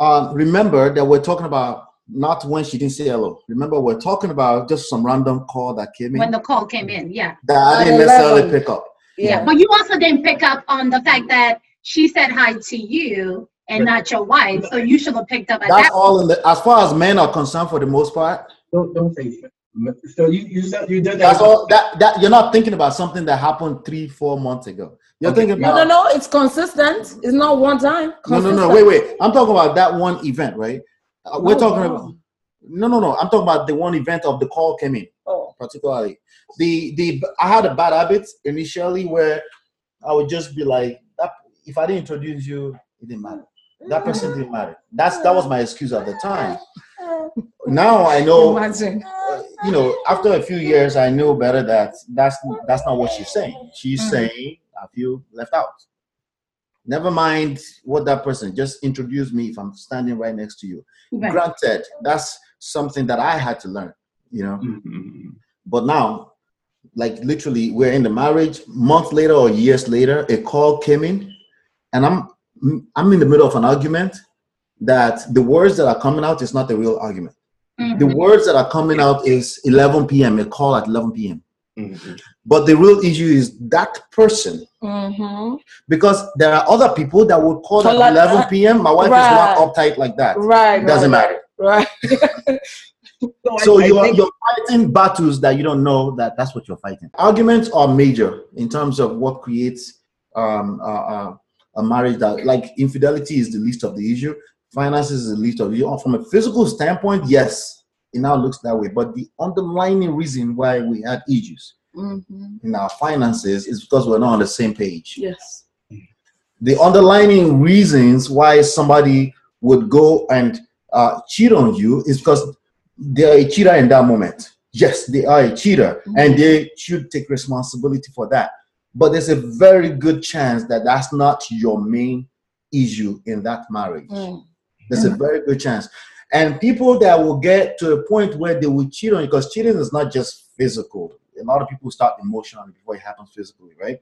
Um, remember that we're talking about not when she didn't say hello. Remember, we're talking about just some random call that came in when the call came in, yeah. that I didn't necessarily pick up. Yeah. But you also didn't pick up on the fact that she said hi to you and not your wife. So you should have picked up at That's that. all in the as far as men are concerned for the most part. Don't don't say that. So you you said you did that. That's all that that you're not thinking about something that happened three, four months ago. You're Okay. thinking about no, no, no. it's consistent. It's not one time. no, no, no. Wait, wait. I'm talking about that one event, right? Uh, we're talking about no, no, no. I'm talking about the one event of the call came in. Oh. particularly. The the I had a bad habit initially where I would just be like, that, if I didn't introduce you, it didn't matter. That person didn't matter. That's that was my excuse at the time. Now I know, Imagine. uh, you know, after a few years, I know better that that's that's not what she's saying. She's Mhm. saying I feel left out. Never mind what that person just introduce me if I'm standing right next to you. Right. Granted, that's something that I had to learn. You know, Mhm. but now, like literally, we're in the marriage. Month later or years later, a call came in, and I'm I'm in the middle of an argument. That the words that are coming out is not the real argument. Mhm. The words that are coming out is 11 p.m. A call at 11 p.m. Mhm. But the real issue is that person Mm-hmm. because there are other people that would call at Call at- 11 p.m. My wife Right. is not uptight like that. Right. It doesn't right, matter. Right. So I you're, think- you're fighting battles that you don't know that that's what you're fighting. Arguments are major in terms of what creates um, uh, uh, a marriage that, like, infidelity is the least of the issue. Finances is the least of the issue. From a physical standpoint, yes, it now looks that way. But the underlying reason why we had issues Mhm. in our finances is because we're not on the same page. Yes. the underlying reasons why somebody would go and uh, cheat on you is because they're a cheater in that moment. Yes, they are a cheater and they should take responsibility for that. But there's a very good chance that that's not your main issue in that marriage. Mm. There's a very good chance. And people that will get to a point where they will cheat on you, because cheating is not just physical. A lot of people start emotionally before it happens physically, right?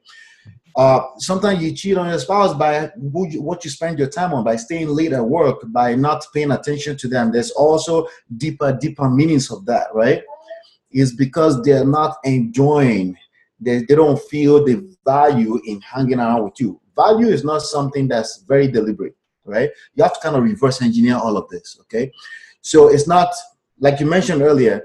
Uh, sometimes you cheat on your spouse by what you spend your time on, by staying late at work, by not paying attention to them. There's also deeper, deeper meanings of that, right? Is because they're not enjoying, they, they don't feel the value in hanging around with you. Value is not something that's very deliberate, right? You have to kind of reverse engineer all of this, okay? So it's not like you mentioned earlier,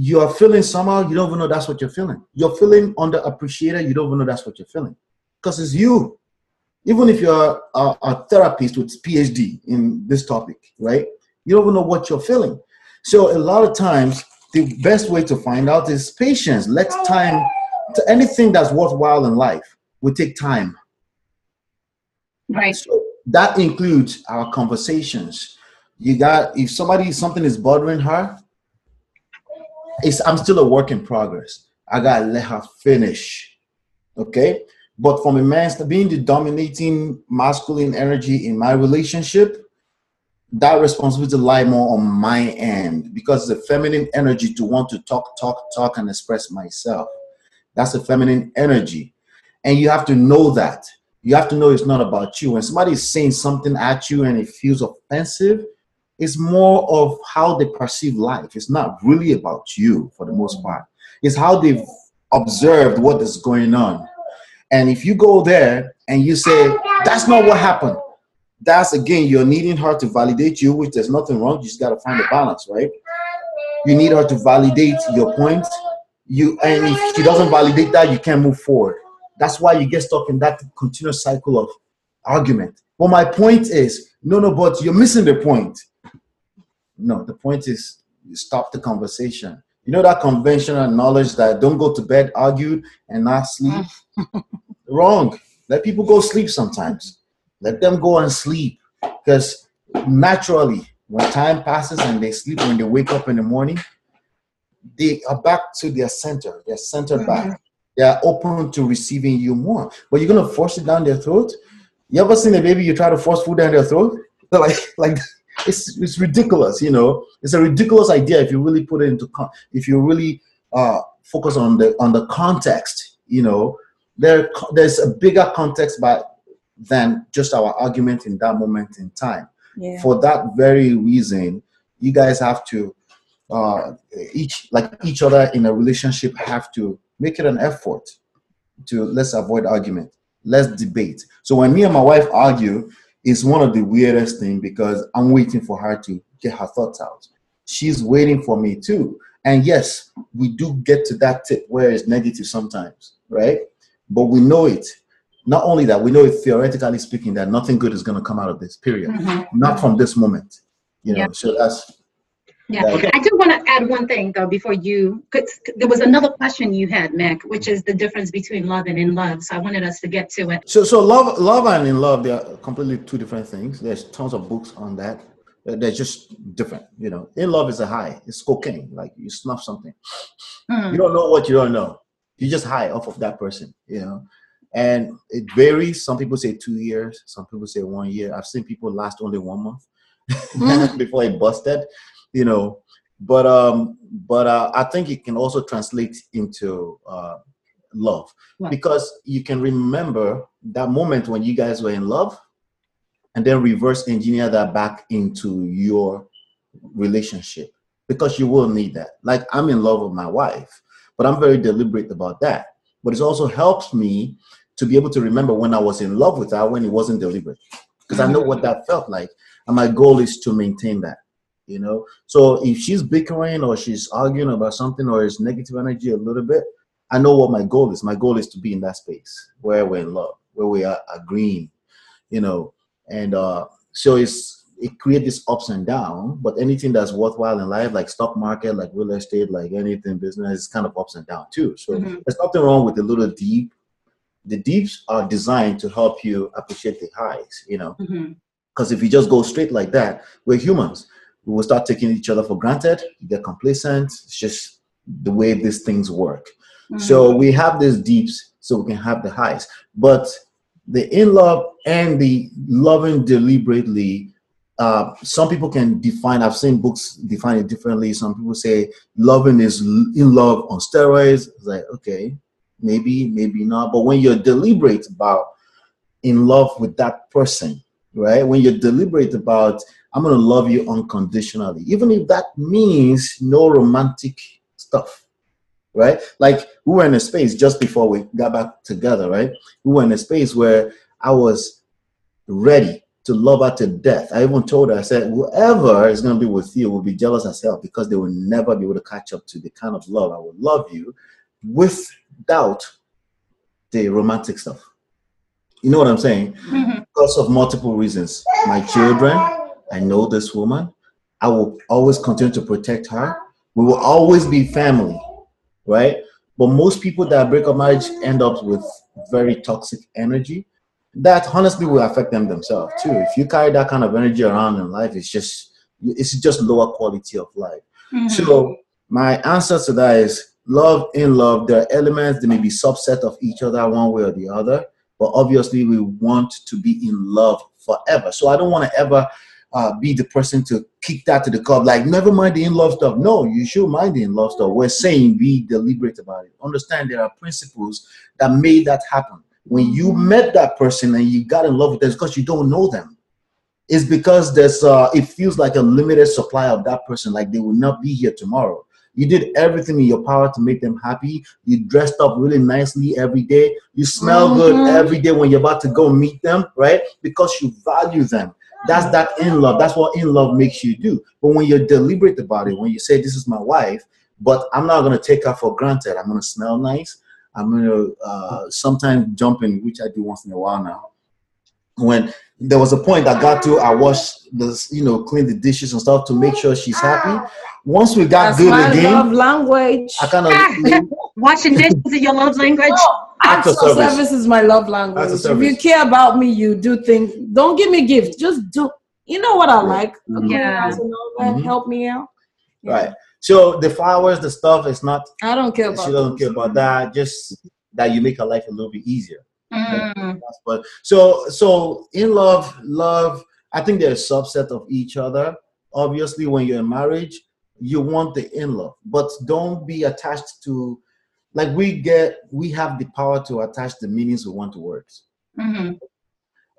you are feeling somehow, you don't even know that's what you're feeling. You're feeling underappreciated, you don't even know that's what you're feeling. Because it's you. Even if you're a, a therapist with PhD in this topic, right? You don't even know what you're feeling. So a lot of times, the best way to find out is patience. Let time to anything that's worthwhile in life will take time. Right. So that includes our conversations. You got if somebody something is bothering her, it's I'm still a work in progress. I gotta let her finish. Okay? But from a man being the dominating masculine energy in my relationship, that responsibility lie more on my end because it's a feminine energy to want to talk, talk, talk, and express myself. That's a feminine energy. And you have to know that. You have to know it's not about you. When somebody is saying something at you and it feels offensive, it's more of how they perceive life. It's not really about you for the most part. It's how they've observed what is going on. And if you go there and you say, that's not what happened, that's again, you're needing her to validate you, which there's nothing wrong. You just got to find a balance, right? You need her to validate your point. You and if she doesn't validate that, you can't move forward. That's why you get stuck in that continuous cycle of argument. But my point is, no, no, but you're missing the point. No, the point is you stop the conversation. You know that conventional knowledge that don't go to bed argued and not sleep? Wrong. Let people go sleep sometimes. Let them go and sleep. Because naturally, when time passes and they sleep, when they wake up in the morning, they are back to their center. They're centered back. Mm-hmm. They are open to receiving you more. But you're gonna force it down their throat. You ever seen a baby you try to force food down their throat? They're like, like it's it's ridiculous. You know, it's a ridiculous idea if you really put it into con- if you really uh, focus on the on the context. You know, there there's a bigger context, but than just our argument in that moment in time. Yeah. For that very reason, you guys have to uh, each like each other in a relationship have to make it an effort to let's avoid argument let's debate so when me and my wife argue it's one of the weirdest thing because i'm waiting for her to get her thoughts out. She's waiting for me too. And yes we do get to that tip where it's negative sometimes right? But we know it. Not only that we know it theoretically speaking that nothing good is going to come out of this period. Mhm. not from this moment. You know Yeah. so that's Yeah, Okay. I do want to add one thing though before you, there was another question you had, Mac, which is the difference between love and in love. So I wanted us to get to it. So, so love, love, and in love, they are completely two different things. There's tons of books on that. They're just different. You know, in love is a high. It's cocaine. Like you snuff something. Hmm. You don't know what you don't know. You just high off of that person. You know, and it varies. Some people say two years. Some people say one year. I've seen people last only one month before it busted. You know, but um, but uh, I think it can also translate into uh, love. Because you can remember that moment when you guys were in love and then reverse engineer that back into your relationship because you will need that. Like i'm in love with my wife but i'm very deliberate about that. But it also helps me to be able to remember when i was in love with her when it wasn't deliberate. Because i know what that felt like and my goal is to maintain that you know. So if she's bickering or she's arguing about something or it's negative energy a little bit, I know what my goal is. My goal is to be in that space where we're in love, where we are agreeing, you know. And uh, so it's it creates this ups and down. But anything that's worthwhile in life, like stock market, like real estate, like anything business, is kind of ups and down too. So Mhm. there's nothing wrong with the little deep. The deeps are designed to help you appreciate the highs, you know. Because if you just go straight like that, we're humans. We will start taking each other for granted, you get complacent. It's just the way these things work. So we have these deeps so we can have the highs. But the in love and the loving deliberately, uh, some people can define, I've seen books define it differently. Some people say loving is in love on steroids. It's like, okay, maybe, maybe not. But when you're deliberate about in love with that person, right? When you're deliberate about, I'm going to love you unconditionally, even if that means no romantic stuff, right? Like we were in a space just before we got back together, right? We were in a space where I was ready to love her to death. I even told her, I said, whoever is going to be with you will be jealous as hell because they will never be able to catch up to the kind of love I would love you without the romantic stuff. You know what I'm saying? Mhm. because of multiple reasons. My children, I know this woman. I will always continue to protect her. We will always be family, right? But most people that break up marriage end up with very toxic energy. That honestly will affect them themselves too. If you carry that kind of energy around in life, it's just it's just lower quality of life. Mhm. So my answer to that is love in love. There are elements that may be subset of each other one way or the other, but obviously we want to be in love forever. So I don't want to ever uh, be the person to kick that to the curb. Like never mind the in love stuff. No, you should mind the in love stuff. We're saying be deliberate about it. Understand there are principles that made that happen. When you met that person and you got in love with them, because you don't know them it's because there's uh it feels like a limited supply of that person like they will not be here tomorrow you did everything in your power to make them happy you dressed up really nicely every day you smell good Mhm. every day when you're about to go meet them right because you value them that's that in love. That's what in love makes you do. But when you're deliberate about it when you say this is my wife but i'm not going to take her for granted. I'm going to smell nice. I'm going to uh sometimes jump in which i do once in a while now when there was a point I got to, I washed this, you know, clean the dishes and stuff to make sure she's happy. Once we got That's good my again, love language. I kind of Washing dishes is your love language. Act Acts of of service. service is my love language. Acts If you care about me, you do things. Don't give me gifts. Just do. You know what I like? Mhm. Yeah. House and all that. Mhm. Help me out. Yeah. right. So the flowers, the stuff, is not. I don't care about. She doesn't those. care about that. Just that you make her life a little bit easier. Mm. But so so in love, love. I think they're a subset of each other. Obviously, when you're in marriage, you want the in love, but don't be attached to. Like we get, we have the power to attach the meanings we want to words. Mhm.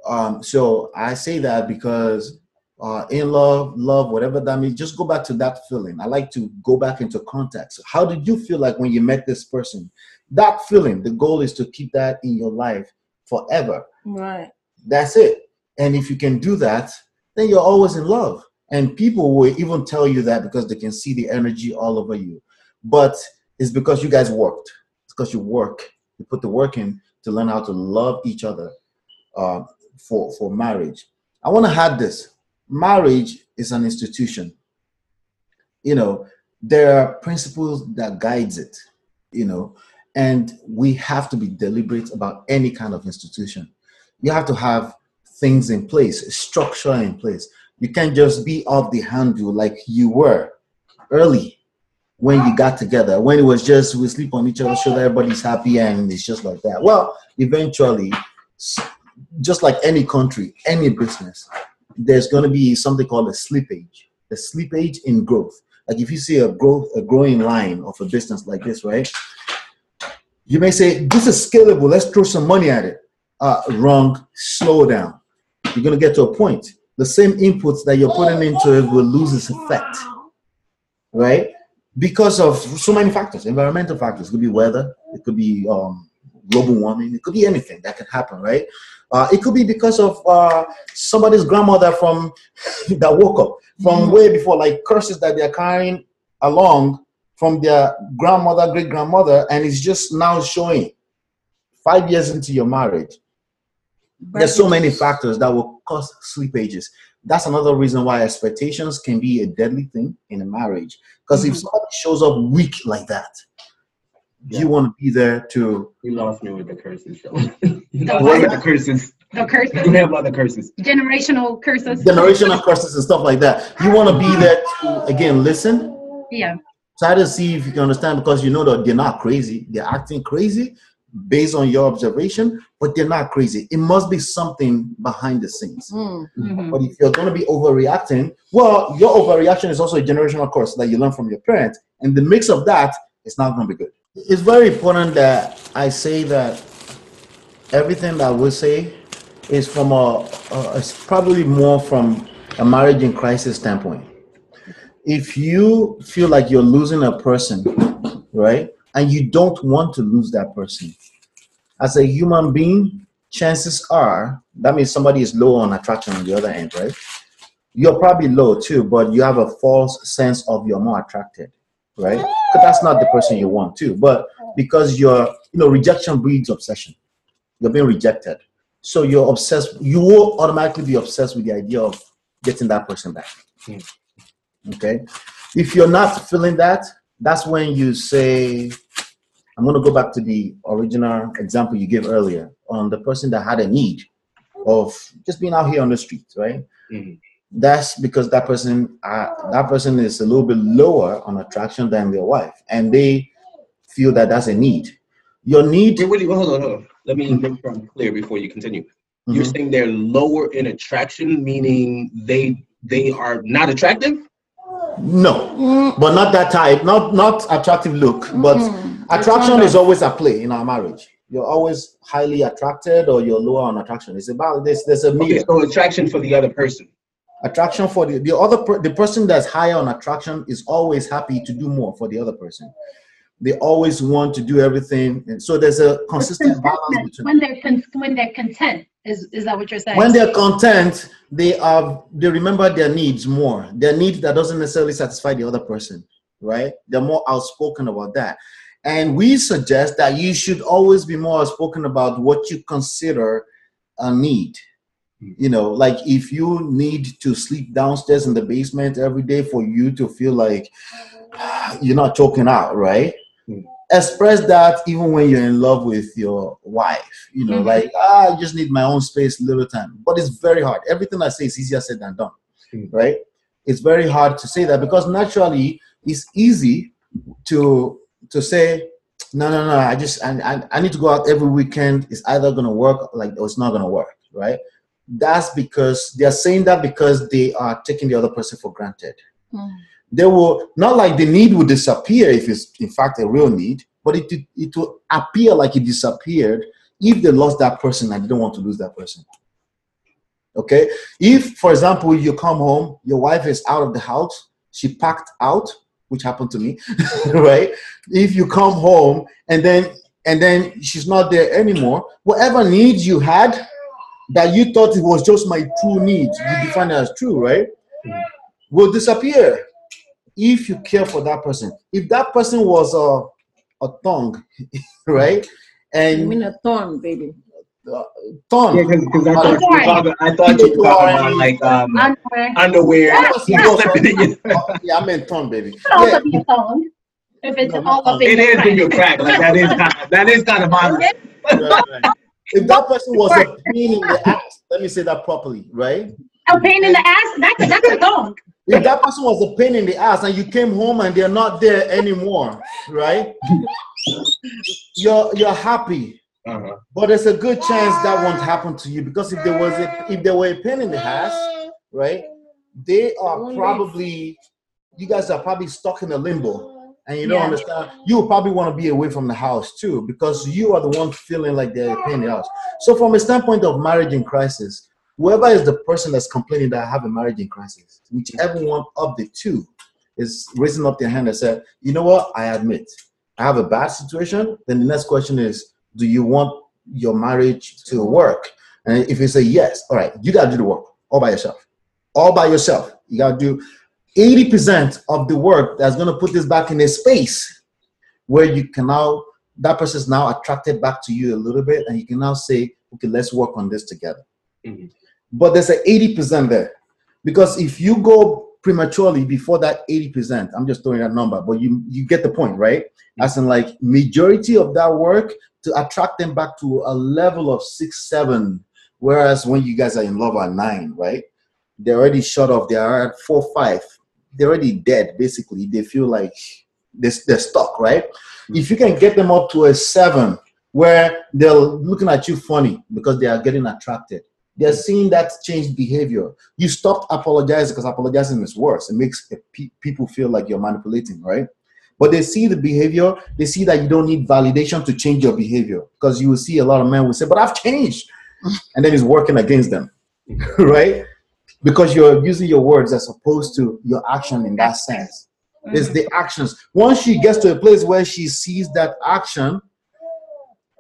Um, so I say that because uh, in love, love, whatever that means, just go back to that feeling. I like to go back into context. How did you feel like when you met this person? That feeling, the goal is to keep that in your life forever. Right. That's it. And if you can do that, then you're always in love. And people will even tell you that because they can see the energy all over you. But it's because you guys worked. It's because you work. You put the work in to learn how to love each other uh, for, for marriage. I want to add this marriage is an institution. You know, there are principles that guides it, you know, and we have to be deliberate about any kind of institution. You have to have things in place, structure in place. You can't just be off the handle like you were early when you got together, when it was just we sleep on each other's shoulder, everybody's happy, and it's just like that. Well, eventually, just like any country, any business, there's going to be something called a slippage. a slippage in growth. Like if you see a growth, a growing line of a business like this, right? You may say, "This is scalable. Let's throw some money at it." Uh, wrong. Slow down. You're going to get to a point. The same inputs that you're putting into it will lose its effect, right? Because of so many factors, environmental factors. It could be weather. It could be um, global warming. It could be anything that can happen, right? Uh, it could be because of uh, somebody's grandmother from that woke up from Mhm. way before, like curses that they're carrying along from their grandmother, great grandmother, and it's just now showing five years into your marriage. There's so many factors that will cause sleepages. That's another reason why expectations can be a deadly thing in a marriage. Because if Mhm. somebody shows up weak like that, Yeah. you want to be there to You lost me with the curses. So. The what are the curses? The curses, You have other curses. generational curses. generational curses and stuff like that. You want to be there to again listen, Yeah. Try to see if you can understand because you know that they're not crazy. They're acting crazy based on your observation, but they're not crazy. It must be something behind the scenes. Mm. Mhm. But if you're going to be overreacting, well, your overreaction is also a generational curse that you learn from your parents, and the mix of that is not going to be good. It's very important that I say that everything that we say is from a, a it's probably more from a marriage in crisis standpoint. If you feel like you're losing a person, right, and you don't want to lose that person, as a human being, chances are that means somebody is low on attraction on the other end, right? You're probably low too, but you have a false sense of you're more attracted, right? But that's not the person you want too. But because you're, you know, rejection breeds obsession. You're being rejected. So you're obsessed, you will automatically be obsessed with the idea of getting that person back. Hmm. Okay. If you're not feeling that, that's when you say, I'm going to go back to the original example you gave earlier on the person that had a need of just being out here on the street, right? Mhm. That's because that person, uh, that person is a little bit lower on attraction than their wife, and they feel that that's a need. Your need, Wait, wait, hold on, hold on. Let me make sure I'm clear before you continue. You're Mhm. saying they're lower in attraction, meaning they they are not attractive? No, Mm. but not that type, not not attractive look, but Mm. attraction is always at play in our marriage. You're always highly attracted, or you're lower on attraction. It's about this. There's a Okay, medium. so attraction for the other person. attraction for the, the other per, the person that's higher on attraction is always happy to do more for the other person they always want to do everything and so there's a consistent balance between When they're con- when they're content, is is that what you're saying? when they're content they are they remember their needs more. Their need that doesn't necessarily satisfy the other person right? They're more outspoken about that. And we suggest that you should always be more outspoken about what you consider a need. Hmm. You know like if you need to sleep downstairs in the basement every day for you to feel like you're not choking out right. Express that even when you're in love with your wife you know Mhm. like ah, i just need my own space little time but it's very hard everything i say is easier said than done Mm. right it's very hard to say that because naturally it's easy to to say no no no i just i, I, I need to go out every weekend it's either going to work like or it's not going to work right that's because they're saying that because they are taking the other person for granted Mm. They will not like the need will disappear if it's in fact a real need but it it, it will appear like it disappeared if they lost that person and don't want to lose that person. Okay? If for example you come home your wife is out of the house she packed out which happened to me right? If you come home and then and then she's not there anymore whatever needs you had that you thought it was just my true needs you define it as true right? Will disappear if you care for that person if that person was a a tongue right I and mean a thorn, baby. uh, tongue Yeah, because I thought you were I thought you were talking about like um, Underwear. underwear. Yeah, yeah. slipping in Oh, yeah, I meant tongue, baby. It could also Yeah, be a phone. If it's No, all not up in It your crack. in your crack. Like that is kind of, that is kind of bothering. right, right. If that person was a pain in the ass, let me say that properly, right? A pain in the ass. That's a, that's a dog. If that person was a pain in the ass and you came home and they're not there anymore, right? You're you're happy, Uh-huh. but there's a good chance that won't happen to you because if there was a if there were a pain in the ass, right? They are probably you guys are probably stuck in a limbo and you don't Yeah. understand. You probably want to be away from the house too because you are the one feeling like they're a pain in the ass. So, from a standpoint of marriage in crisis, whoever is the person that's complaining that I have a marriage in crisis, whichever one of the two is raising up their hand and said, you know what, I admit I have a bad situation. Then the next question is, do you want your marriage to work? And if you say yes, all right, you gotta do the work all by yourself. All by yourself. You gotta do 80% of the work that's gonna put this back in a space where you can now that person is now attracted back to you a little bit, and you can now say, okay, let's work on this together. Mhm. But there's an 80% there. Because if you go prematurely before that 80%, I'm just throwing that number, but you you get the point, right? As in like majority of that work to attract them back to a level of six, seven. Whereas when you guys are in love at nine, right? They're already shut off, they are at four, five. They're already dead, basically. They feel like they're, they're stuck, right? Hmm. If you can get them up to a seven where they're looking at you funny because they are getting attracted, they're seeing that changed behavior. You stopped apologizing because apologizing is worse. It makes pe- people feel like you're manipulating, right? But they see the behavior, they see that you don't need validation to change your behavior because you will see a lot of men will say, But I've changed. And then it's working against them, right? Because you're using your words as opposed to your action in that sense. It's the actions. Once she gets to a place where she sees that action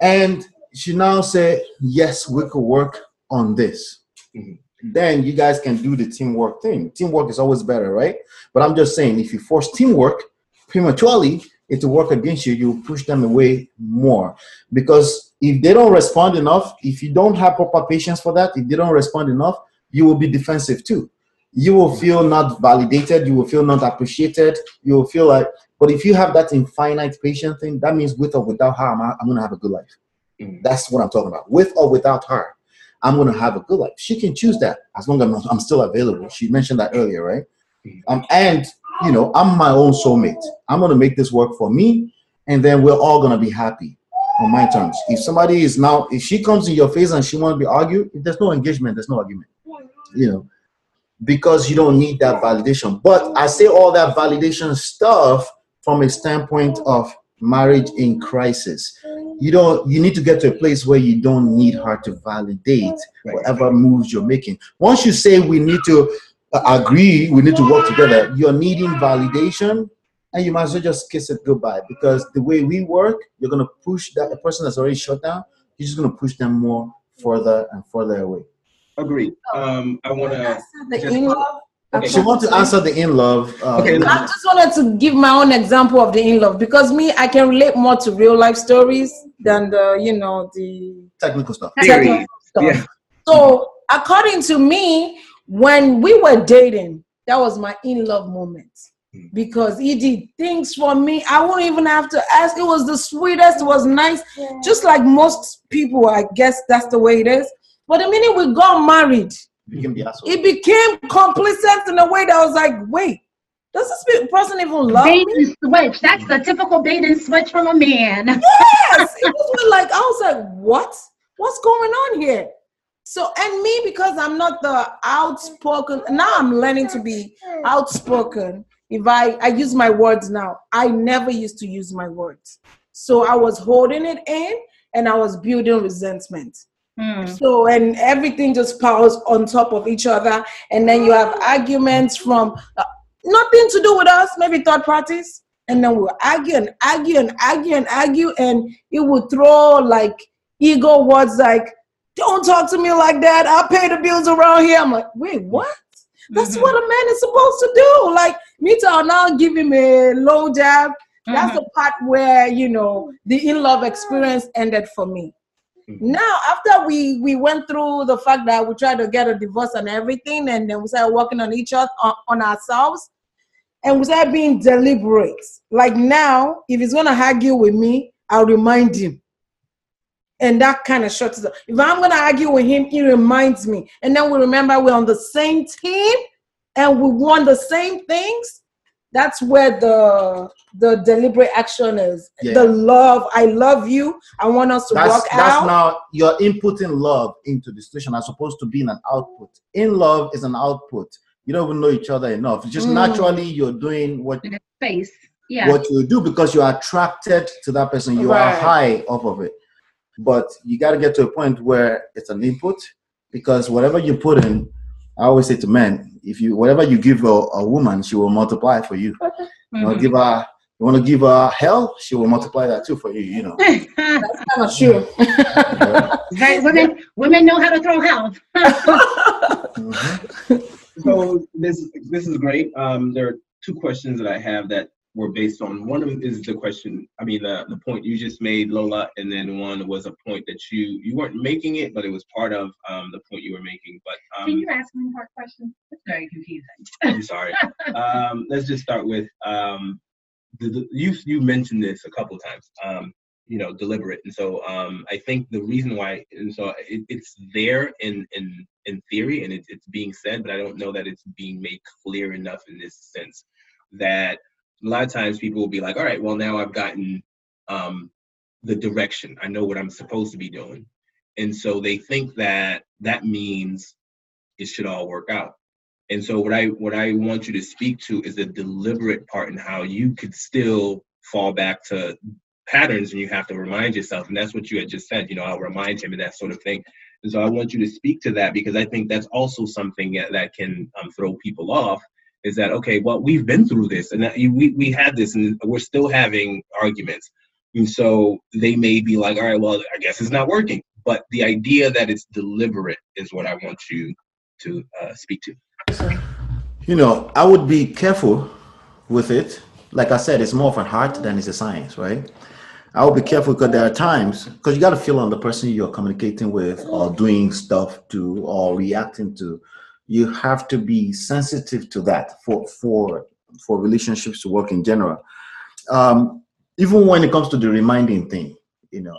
and she now say, Yes, we could work on this. Mhm. Then you guys can do the teamwork thing. Teamwork is always better, right? But I'm just saying, if you force teamwork prematurely, it will work against you. You push them away more because if they don't respond enough, if you don't have proper patience for that, if they don't respond enough, you will be defensive too. You will feel not validated. You will feel not appreciated. You will feel like, but if you have that infinite patient thing, that means with or without her, I'm, I'm going to have a good life. Mhm. That's what I'm talking about. With or without her, I'm going to have a good life. She can choose that as long as I'm, I'm still available. She mentioned that earlier, right? Um, and you know, I'm my own soulmate. I'm going to make this work for me, and then we're all going to be happy on my terms. If somebody is now, if she comes in your face and she wants to be argue, if there's no engagement, there's no argument. You know, because you don't need that validation. But I say all that validation stuff from a standpoint of marriage in crisis. You don't. You need to get to a place where you don't need her to validate Right. whatever moves you're making. Once you say we need to uh, agree, we need to work together, you're needing validation, and you might as well just kiss it goodbye because the way we work, you're gonna push that a person that's already shut down. You're just gonna push them more further and further away. Agreed. Um, I want to. The Just- in-law. Okay. She want to answer the in love. Um, Okay, I just wanted to give my own example of the in-love because me, I can relate more to real life stories than the, you know, the technical stuff. Technical stuff. Yeah. So according to me, when we were dating, that was my in-love moment. Mm. Because he did things for me. I wouldn't even have to ask. It was the sweetest, it was nice. Just like most people, I guess that's the way it is. But the minute we got married, You can be asshole. it became complacent in a way that I was like, wait, does this person even love Bait me? and switch. That's the typical bait and switch from a man. Yes, it was like I was like, what? What's going on here? So, and me because I'm not the outspoken. Now I'm learning to be outspoken. If I I use my words now, I never used to use my words. So I was holding it in, and I was building resentment. Hmm. So and everything just piles on top of each other, and then you have arguments from uh, nothing to do with us, maybe third parties, and then we'll argue and argue and argue and argue, and it would throw like ego words like, "Don't talk to me like that. I pay the bills around here." I'm like, wait, what? That's Mhm. what a man is supposed to do. Like me to now give him a low jab. That's Mhm. the part where you know the in love experience ended for me. Mhm. Now, after we we went through the fact that we tried to get a divorce and everything, and then we started working on each other on, on ourselves, and we started being deliberate. Like now, if he's gonna argue with me, I'll remind him, and that kind of shuts up. If I'm gonna argue with him, he reminds me, and then we remember we're on the same team and we want the same things. That's where the the deliberate action is. Yeah. The love. I love you. I want us to That's work that's out. now you're inputting love into the situation as opposed to being an output. In love is an output. You don't even know each other enough. It's just Mm. naturally you're doing what In his face. Yeah. what you do because you're attracted to that person. You are high off of it. But you got to get to a point where it's an input because whatever you put in, I always say to men, if you whatever you give a, a woman, she will multiply for you. You know, give her You want to give her hell, she will multiply that too for you. You know. Kind of true. Right, women, women know how to throw hell. Mhm. So this this is great. Um, there are two questions that I have that were based on. One of them is the question. I mean, the the point you just made, Lola, and then one was a point that you you weren't making it, but it was part of um, the point you were making. But Can um, you ask me more questions? It's very confusing. I'm sorry. Um, let's just start with um, the, the, you. You mentioned this a couple times. Um, you know, deliberate, and so um, I think the reason why, and so it, it's there in in in theory, and it, it's being said, but I don't know that it's being made clear enough in this sense that a lot of times people will be like, all right, well now I've gotten um, the direction. I know what I'm supposed to be doing, and so they think that that means it should all work out. And so what I what I want you to speak to is the deliberate part in how you could still fall back to patterns and you have to remind yourself. And that's what you had just said, you know, I'll remind him and that sort of thing. And so I want you to speak to that because I think that's also something that, that can um, throw people off is that, okay, well, we've been through this and we, we had this and we're still having arguments. And so they may be like, all right, well, I guess it's not working. But the idea that it's deliberate is what I want you to uh, speak to. You know, I would be careful with it. Like I said, it's more of an art than it's a science, right? I would be careful because there are times because you got to feel on the person you're communicating with or doing stuff to or reacting to. You have to be sensitive to that for for for relationships to work in general. Um, even when it comes to the reminding thing, you know,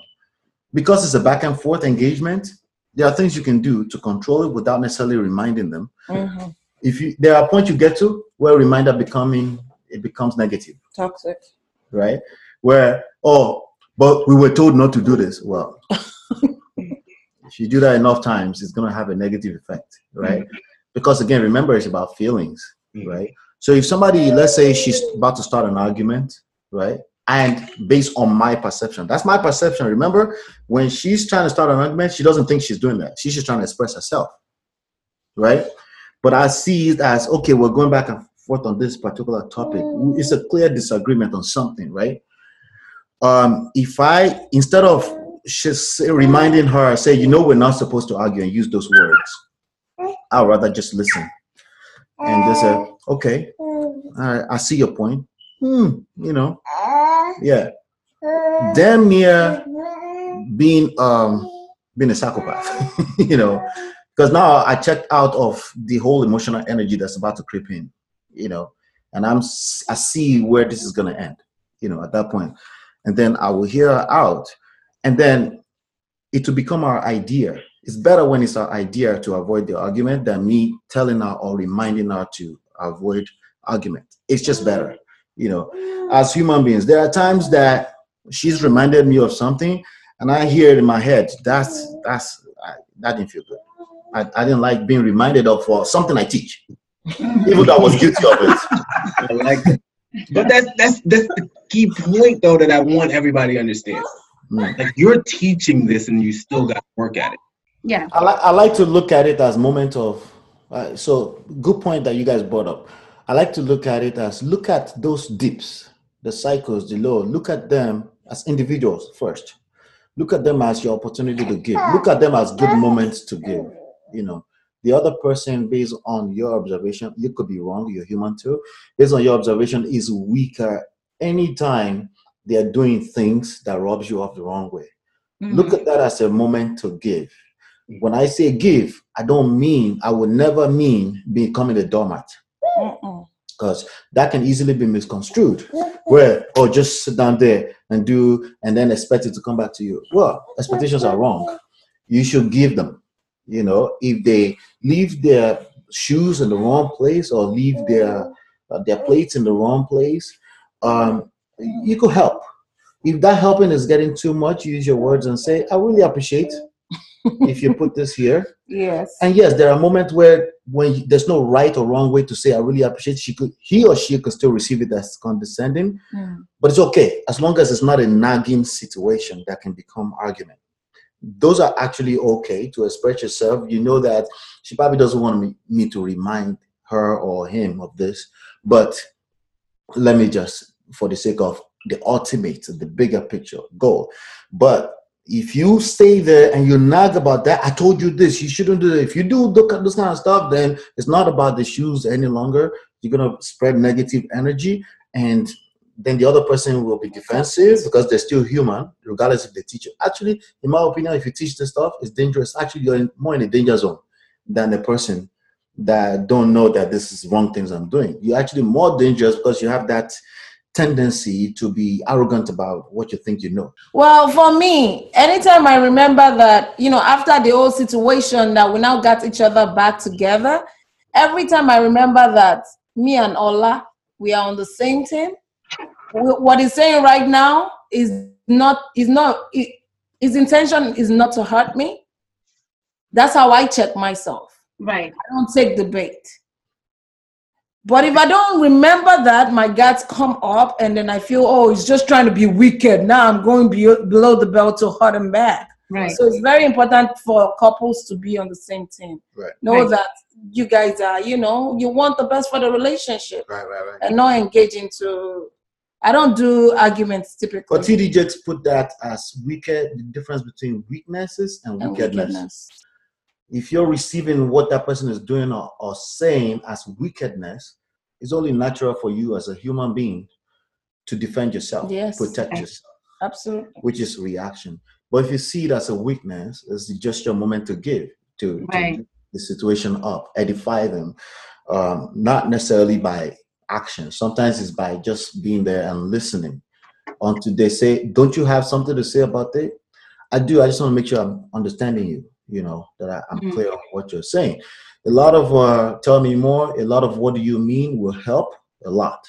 because it's a back and forth engagement, there are things you can do to control it without necessarily reminding them Mhm. if you there are points you get to where reminder becoming it becomes negative Toxic. right where oh but we were told not to do this well if you do that enough times it's going to have a negative effect right because again remember it's about feelings Mhm. right so if somebody let's say she's about to start an argument right and based on my perception that's my perception remember when she's trying to start an argument she doesn't think she's doing that she's just trying to express herself right but I see it as okay, we're going back and forth on this particular topic. It's a clear disagreement on something, right? Um, if I instead of just reminding her, say, you know, we're not supposed to argue and use those words, I'd rather just listen. And just say, okay, right, I see your point. Hmm, you know, yeah, damn near being um being a psychopath, you know, because now I checked out of the whole emotional energy that's about to creep in, you know, and I'm I see where this is gonna end, you know, at that point, and then I will hear her out, and then it will become our idea. It's better when it's our idea to avoid the argument than me telling her or reminding her to avoid argument. It's just better, you know. As human beings, there are times that she's reminded me of something, and I hear it in my head. That's that's I, that didn't feel good. I, I didn't like being reminded of uh, something I teach, even though I was guilty of it. I like that. But that's that's that's the key point though that I want everybody to understand. Mm. Like you're teaching this and you still got to work at it. Yeah. I like I like to look at it as moment of uh, so good point that you guys brought up. I like to look at it as look at those dips, the cycles, the low. Look at them as individuals first. Look at them as your opportunity to give. Look at them as good moments to give. You know, the other person, based on your observation, you could be wrong. You're human too. Based on your observation, is weaker anytime they are doing things that robs you of the wrong way. Look at that as a moment to give. When I say give, I don't mean, I would never mean becoming a doormat because that can easily be misconstrued. Where, or just sit down there and do, and then expect it to come back to you. Well, expectations are wrong. You should give them. You know, if they leave their shoes in the wrong place or leave their uh, their plates in the wrong place, um, you could help. If that helping is getting too much, use your words and say, "I really appreciate if you put this here." Yes. And yes, there are moments where when there's no right or wrong way to say I really appreciate. She could, he or she could still receive it as condescending, Mm. but it's okay as long as it's not a nagging situation that can become argument. Those are actually okay to express yourself. You know that she probably doesn't want me, me to remind her or him of this, but let me just for the sake of the ultimate, the bigger picture goal. But if you stay there and you nag about that, I told you this, you shouldn't do it. If you do look at this kind of stuff, then it's not about the shoes any longer. You're gonna spread negative energy, and then the other person will be defensive because they're still human, regardless if they teach you. Actually, in my opinion, if you teach this stuff, it's dangerous. Actually, you're in, more in a danger zone than the person that don't know that this is wrong things I'm doing. You're actually more dangerous because you have that tendency to be arrogant about what you think you know? Well, for me, anytime I remember that, you know, after the whole situation that we now got each other back together, every time I remember that me and Ola, we are on the same team. What he's saying right now is not, is not, his intention is not to hurt me. That's how I check myself. Right. I don't take the bait. But if I don't remember that, my guts come up and then I feel, oh, he's just trying to be wicked. Now I'm going below the belt to hurt him back. Right. So it's very important for couples to be on the same team. Right. Know Right. that you guys are, you know, you want the best for the relationship Right, right, right. and not engage into. I don't do arguments typically. But TD Jakes put that as wicked, the difference between weaknesses and and wickedness. wickedness. If you're receiving what that person is doing or, or saying as wickedness, it's only natural for you as a human being to defend yourself, Yes. protect yourself, Absolutely. which is reaction. But if you see it as a weakness, it's just your moment to give to, to Right. the situation up, edify them, um, not necessarily by action. Sometimes it's by just being there and listening. Until they say, "Don't you have something to say about it?" I do. I just want to make sure I'm understanding you. You know that I, I'm Mhm. clear on what you're saying. A lot of uh, tell me more. A lot of what do you mean will help a lot.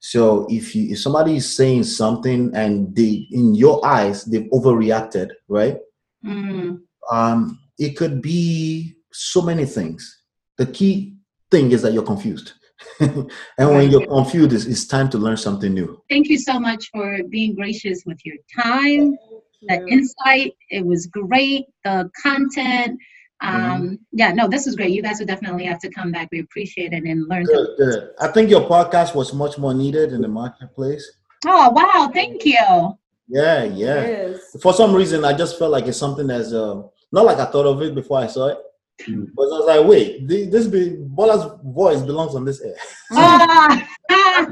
So if you if somebody is saying something and they in your eyes they've overreacted, right? Mm. um, it could be so many things. The key thing is that you're confused. and when you're confused, it's, it's time to learn something new. Thank you so much for being gracious with your time, the insight. It was great. The content. Um, yeah, no, this is great. You guys would definitely have to come back. We appreciate it and learn. Good, good. I think your podcast was much more needed in the marketplace. Oh, wow. Thank you. Yeah, yeah. Yes. For some reason, I just felt like it's something that's uh, not like I thought of it before I saw it. Mm. But I was like, wait, this be Bola's voice belongs on this air. Ah,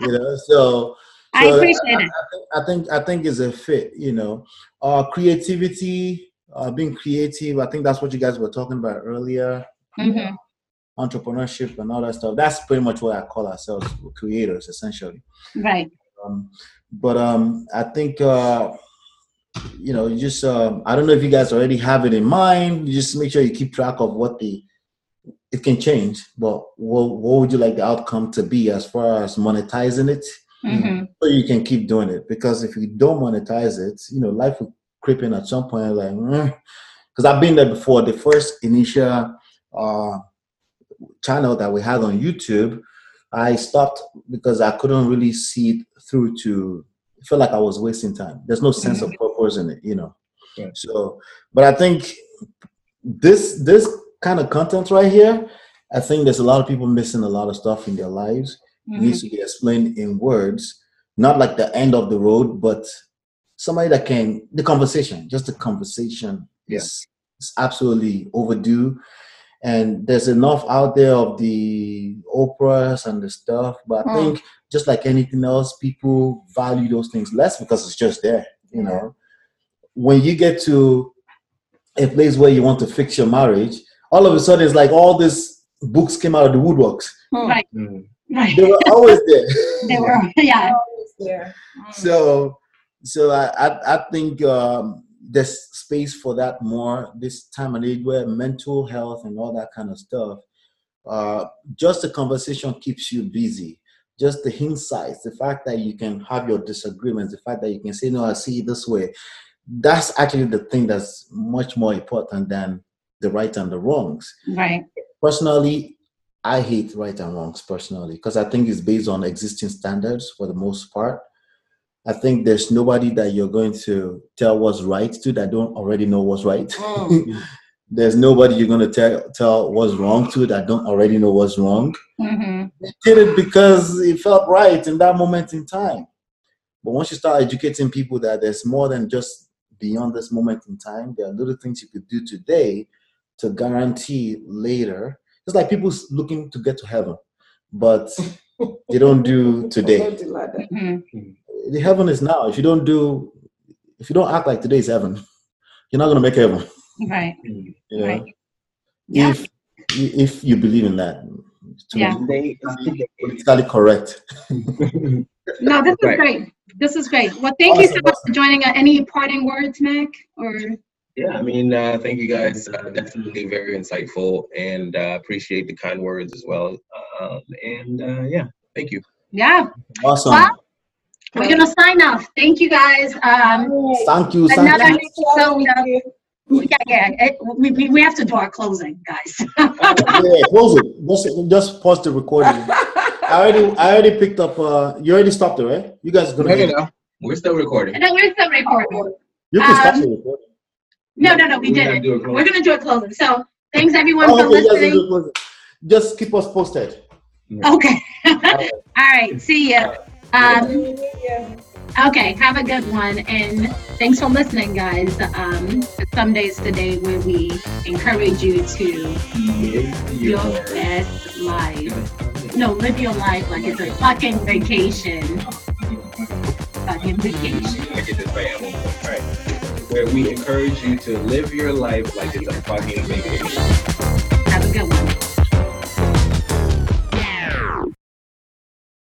You know, so I appreciate it. I think I think is a fit, you know. Uh creativity, uh being creative, I think that's what you guys were talking about earlier. Mhm. Entrepreneurship and all that stuff. That's pretty much what I call ourselves creators essentially. Right. Um but um I think uh you know, you just um I don't know if you guys already have it in mind. You just make sure you keep track of what the it can change, but what, what would you like the outcome to be as far as monetizing it? Mhm. so you can keep doing it because if you don't monetize it you know life will creep in at some point like because i've been there before. The first initial uh channel that we had on youtube i stopped because i couldn't really see it through to I felt like i was wasting time. There's no sense of purpose in it you know. Yeah. so but i think this this kind of content right here i think there's a lot of people missing a lot of stuff in their lives Mhm. needs to be explained in words, not like the end of the road, but somebody that can the conversation, just the conversation is, is absolutely overdue. And there's enough out there of the Oprahs and the stuff, but I Mm. think just like anything else, people value those things less because it's just there. You know, when you get to a place where you want to fix your marriage, all of a sudden it's like all these books came out of the woodworks. Hmm. Right. Mm. Right. They were always there. They were, yeah. Yeah. so so I, I, I think um, there's space for that more this time and age where mental health and all that kind of stuff uh, just the conversation keeps you busy just the insights the fact that you can have your disagreements the fact that you can say no i see it this way that's actually the thing that's much more important than the right and the wrongs Right. personally i hate right and wrongs personally because i think it's based on existing standards for the most part i think there's nobody that you're going to tell what's right to that don't already know what's right Mm. There's nobody you're gonna tell tell what's wrong to that don't already know what's wrong. Mhm. They did it because it felt right in that moment in time. But once you start educating people that there's more than just beyond this moment in time, there are little things you could do today to guarantee later. It's like people looking to get to heaven, but they don't do today. Mhm. The heaven is now. If you don't do, if you don't act like today is heaven, you're not gonna make heaven. Right. You know? Right. Yeah. If if you believe in that, to Yeah. be politically correct. No, this is Right. great. This is great. Well, thank you so much for joining. Uh, Any parting words, Mac? Or Yeah, I mean, uh, thank you guys. Uh, definitely very insightful, and uh, appreciate the kind words as well. Um, and uh, yeah, thank you. yeah, Awesome. Well, we're gonna sign off. Thank you guys. Um, Thank you. Thank Another- you. so, uh, yeah, yeah. It, we, we we have to do our closing, guys. Yeah, close it. Just, just pause the recording. I already, I already picked up. Uh, you already stopped it, right? You guys are gonna. Okay, now we're still recording. And then we're still recording. You can stop Um, the recording. No, no, no, we We're didn't. do. We're gonna do a closing. So thanks everyone Oh, for okay, you guys are listening. doing closing. Just keep us posted. Okay. All right. See ya. Um, okay. Have a good one, and thanks for listening, guys. Um, some days today where we encourage you to Live your your best life. No, live your life like it's a fucking vacation. Fucking vacation. Where we encourage you to live your life like it's a fucking vacation.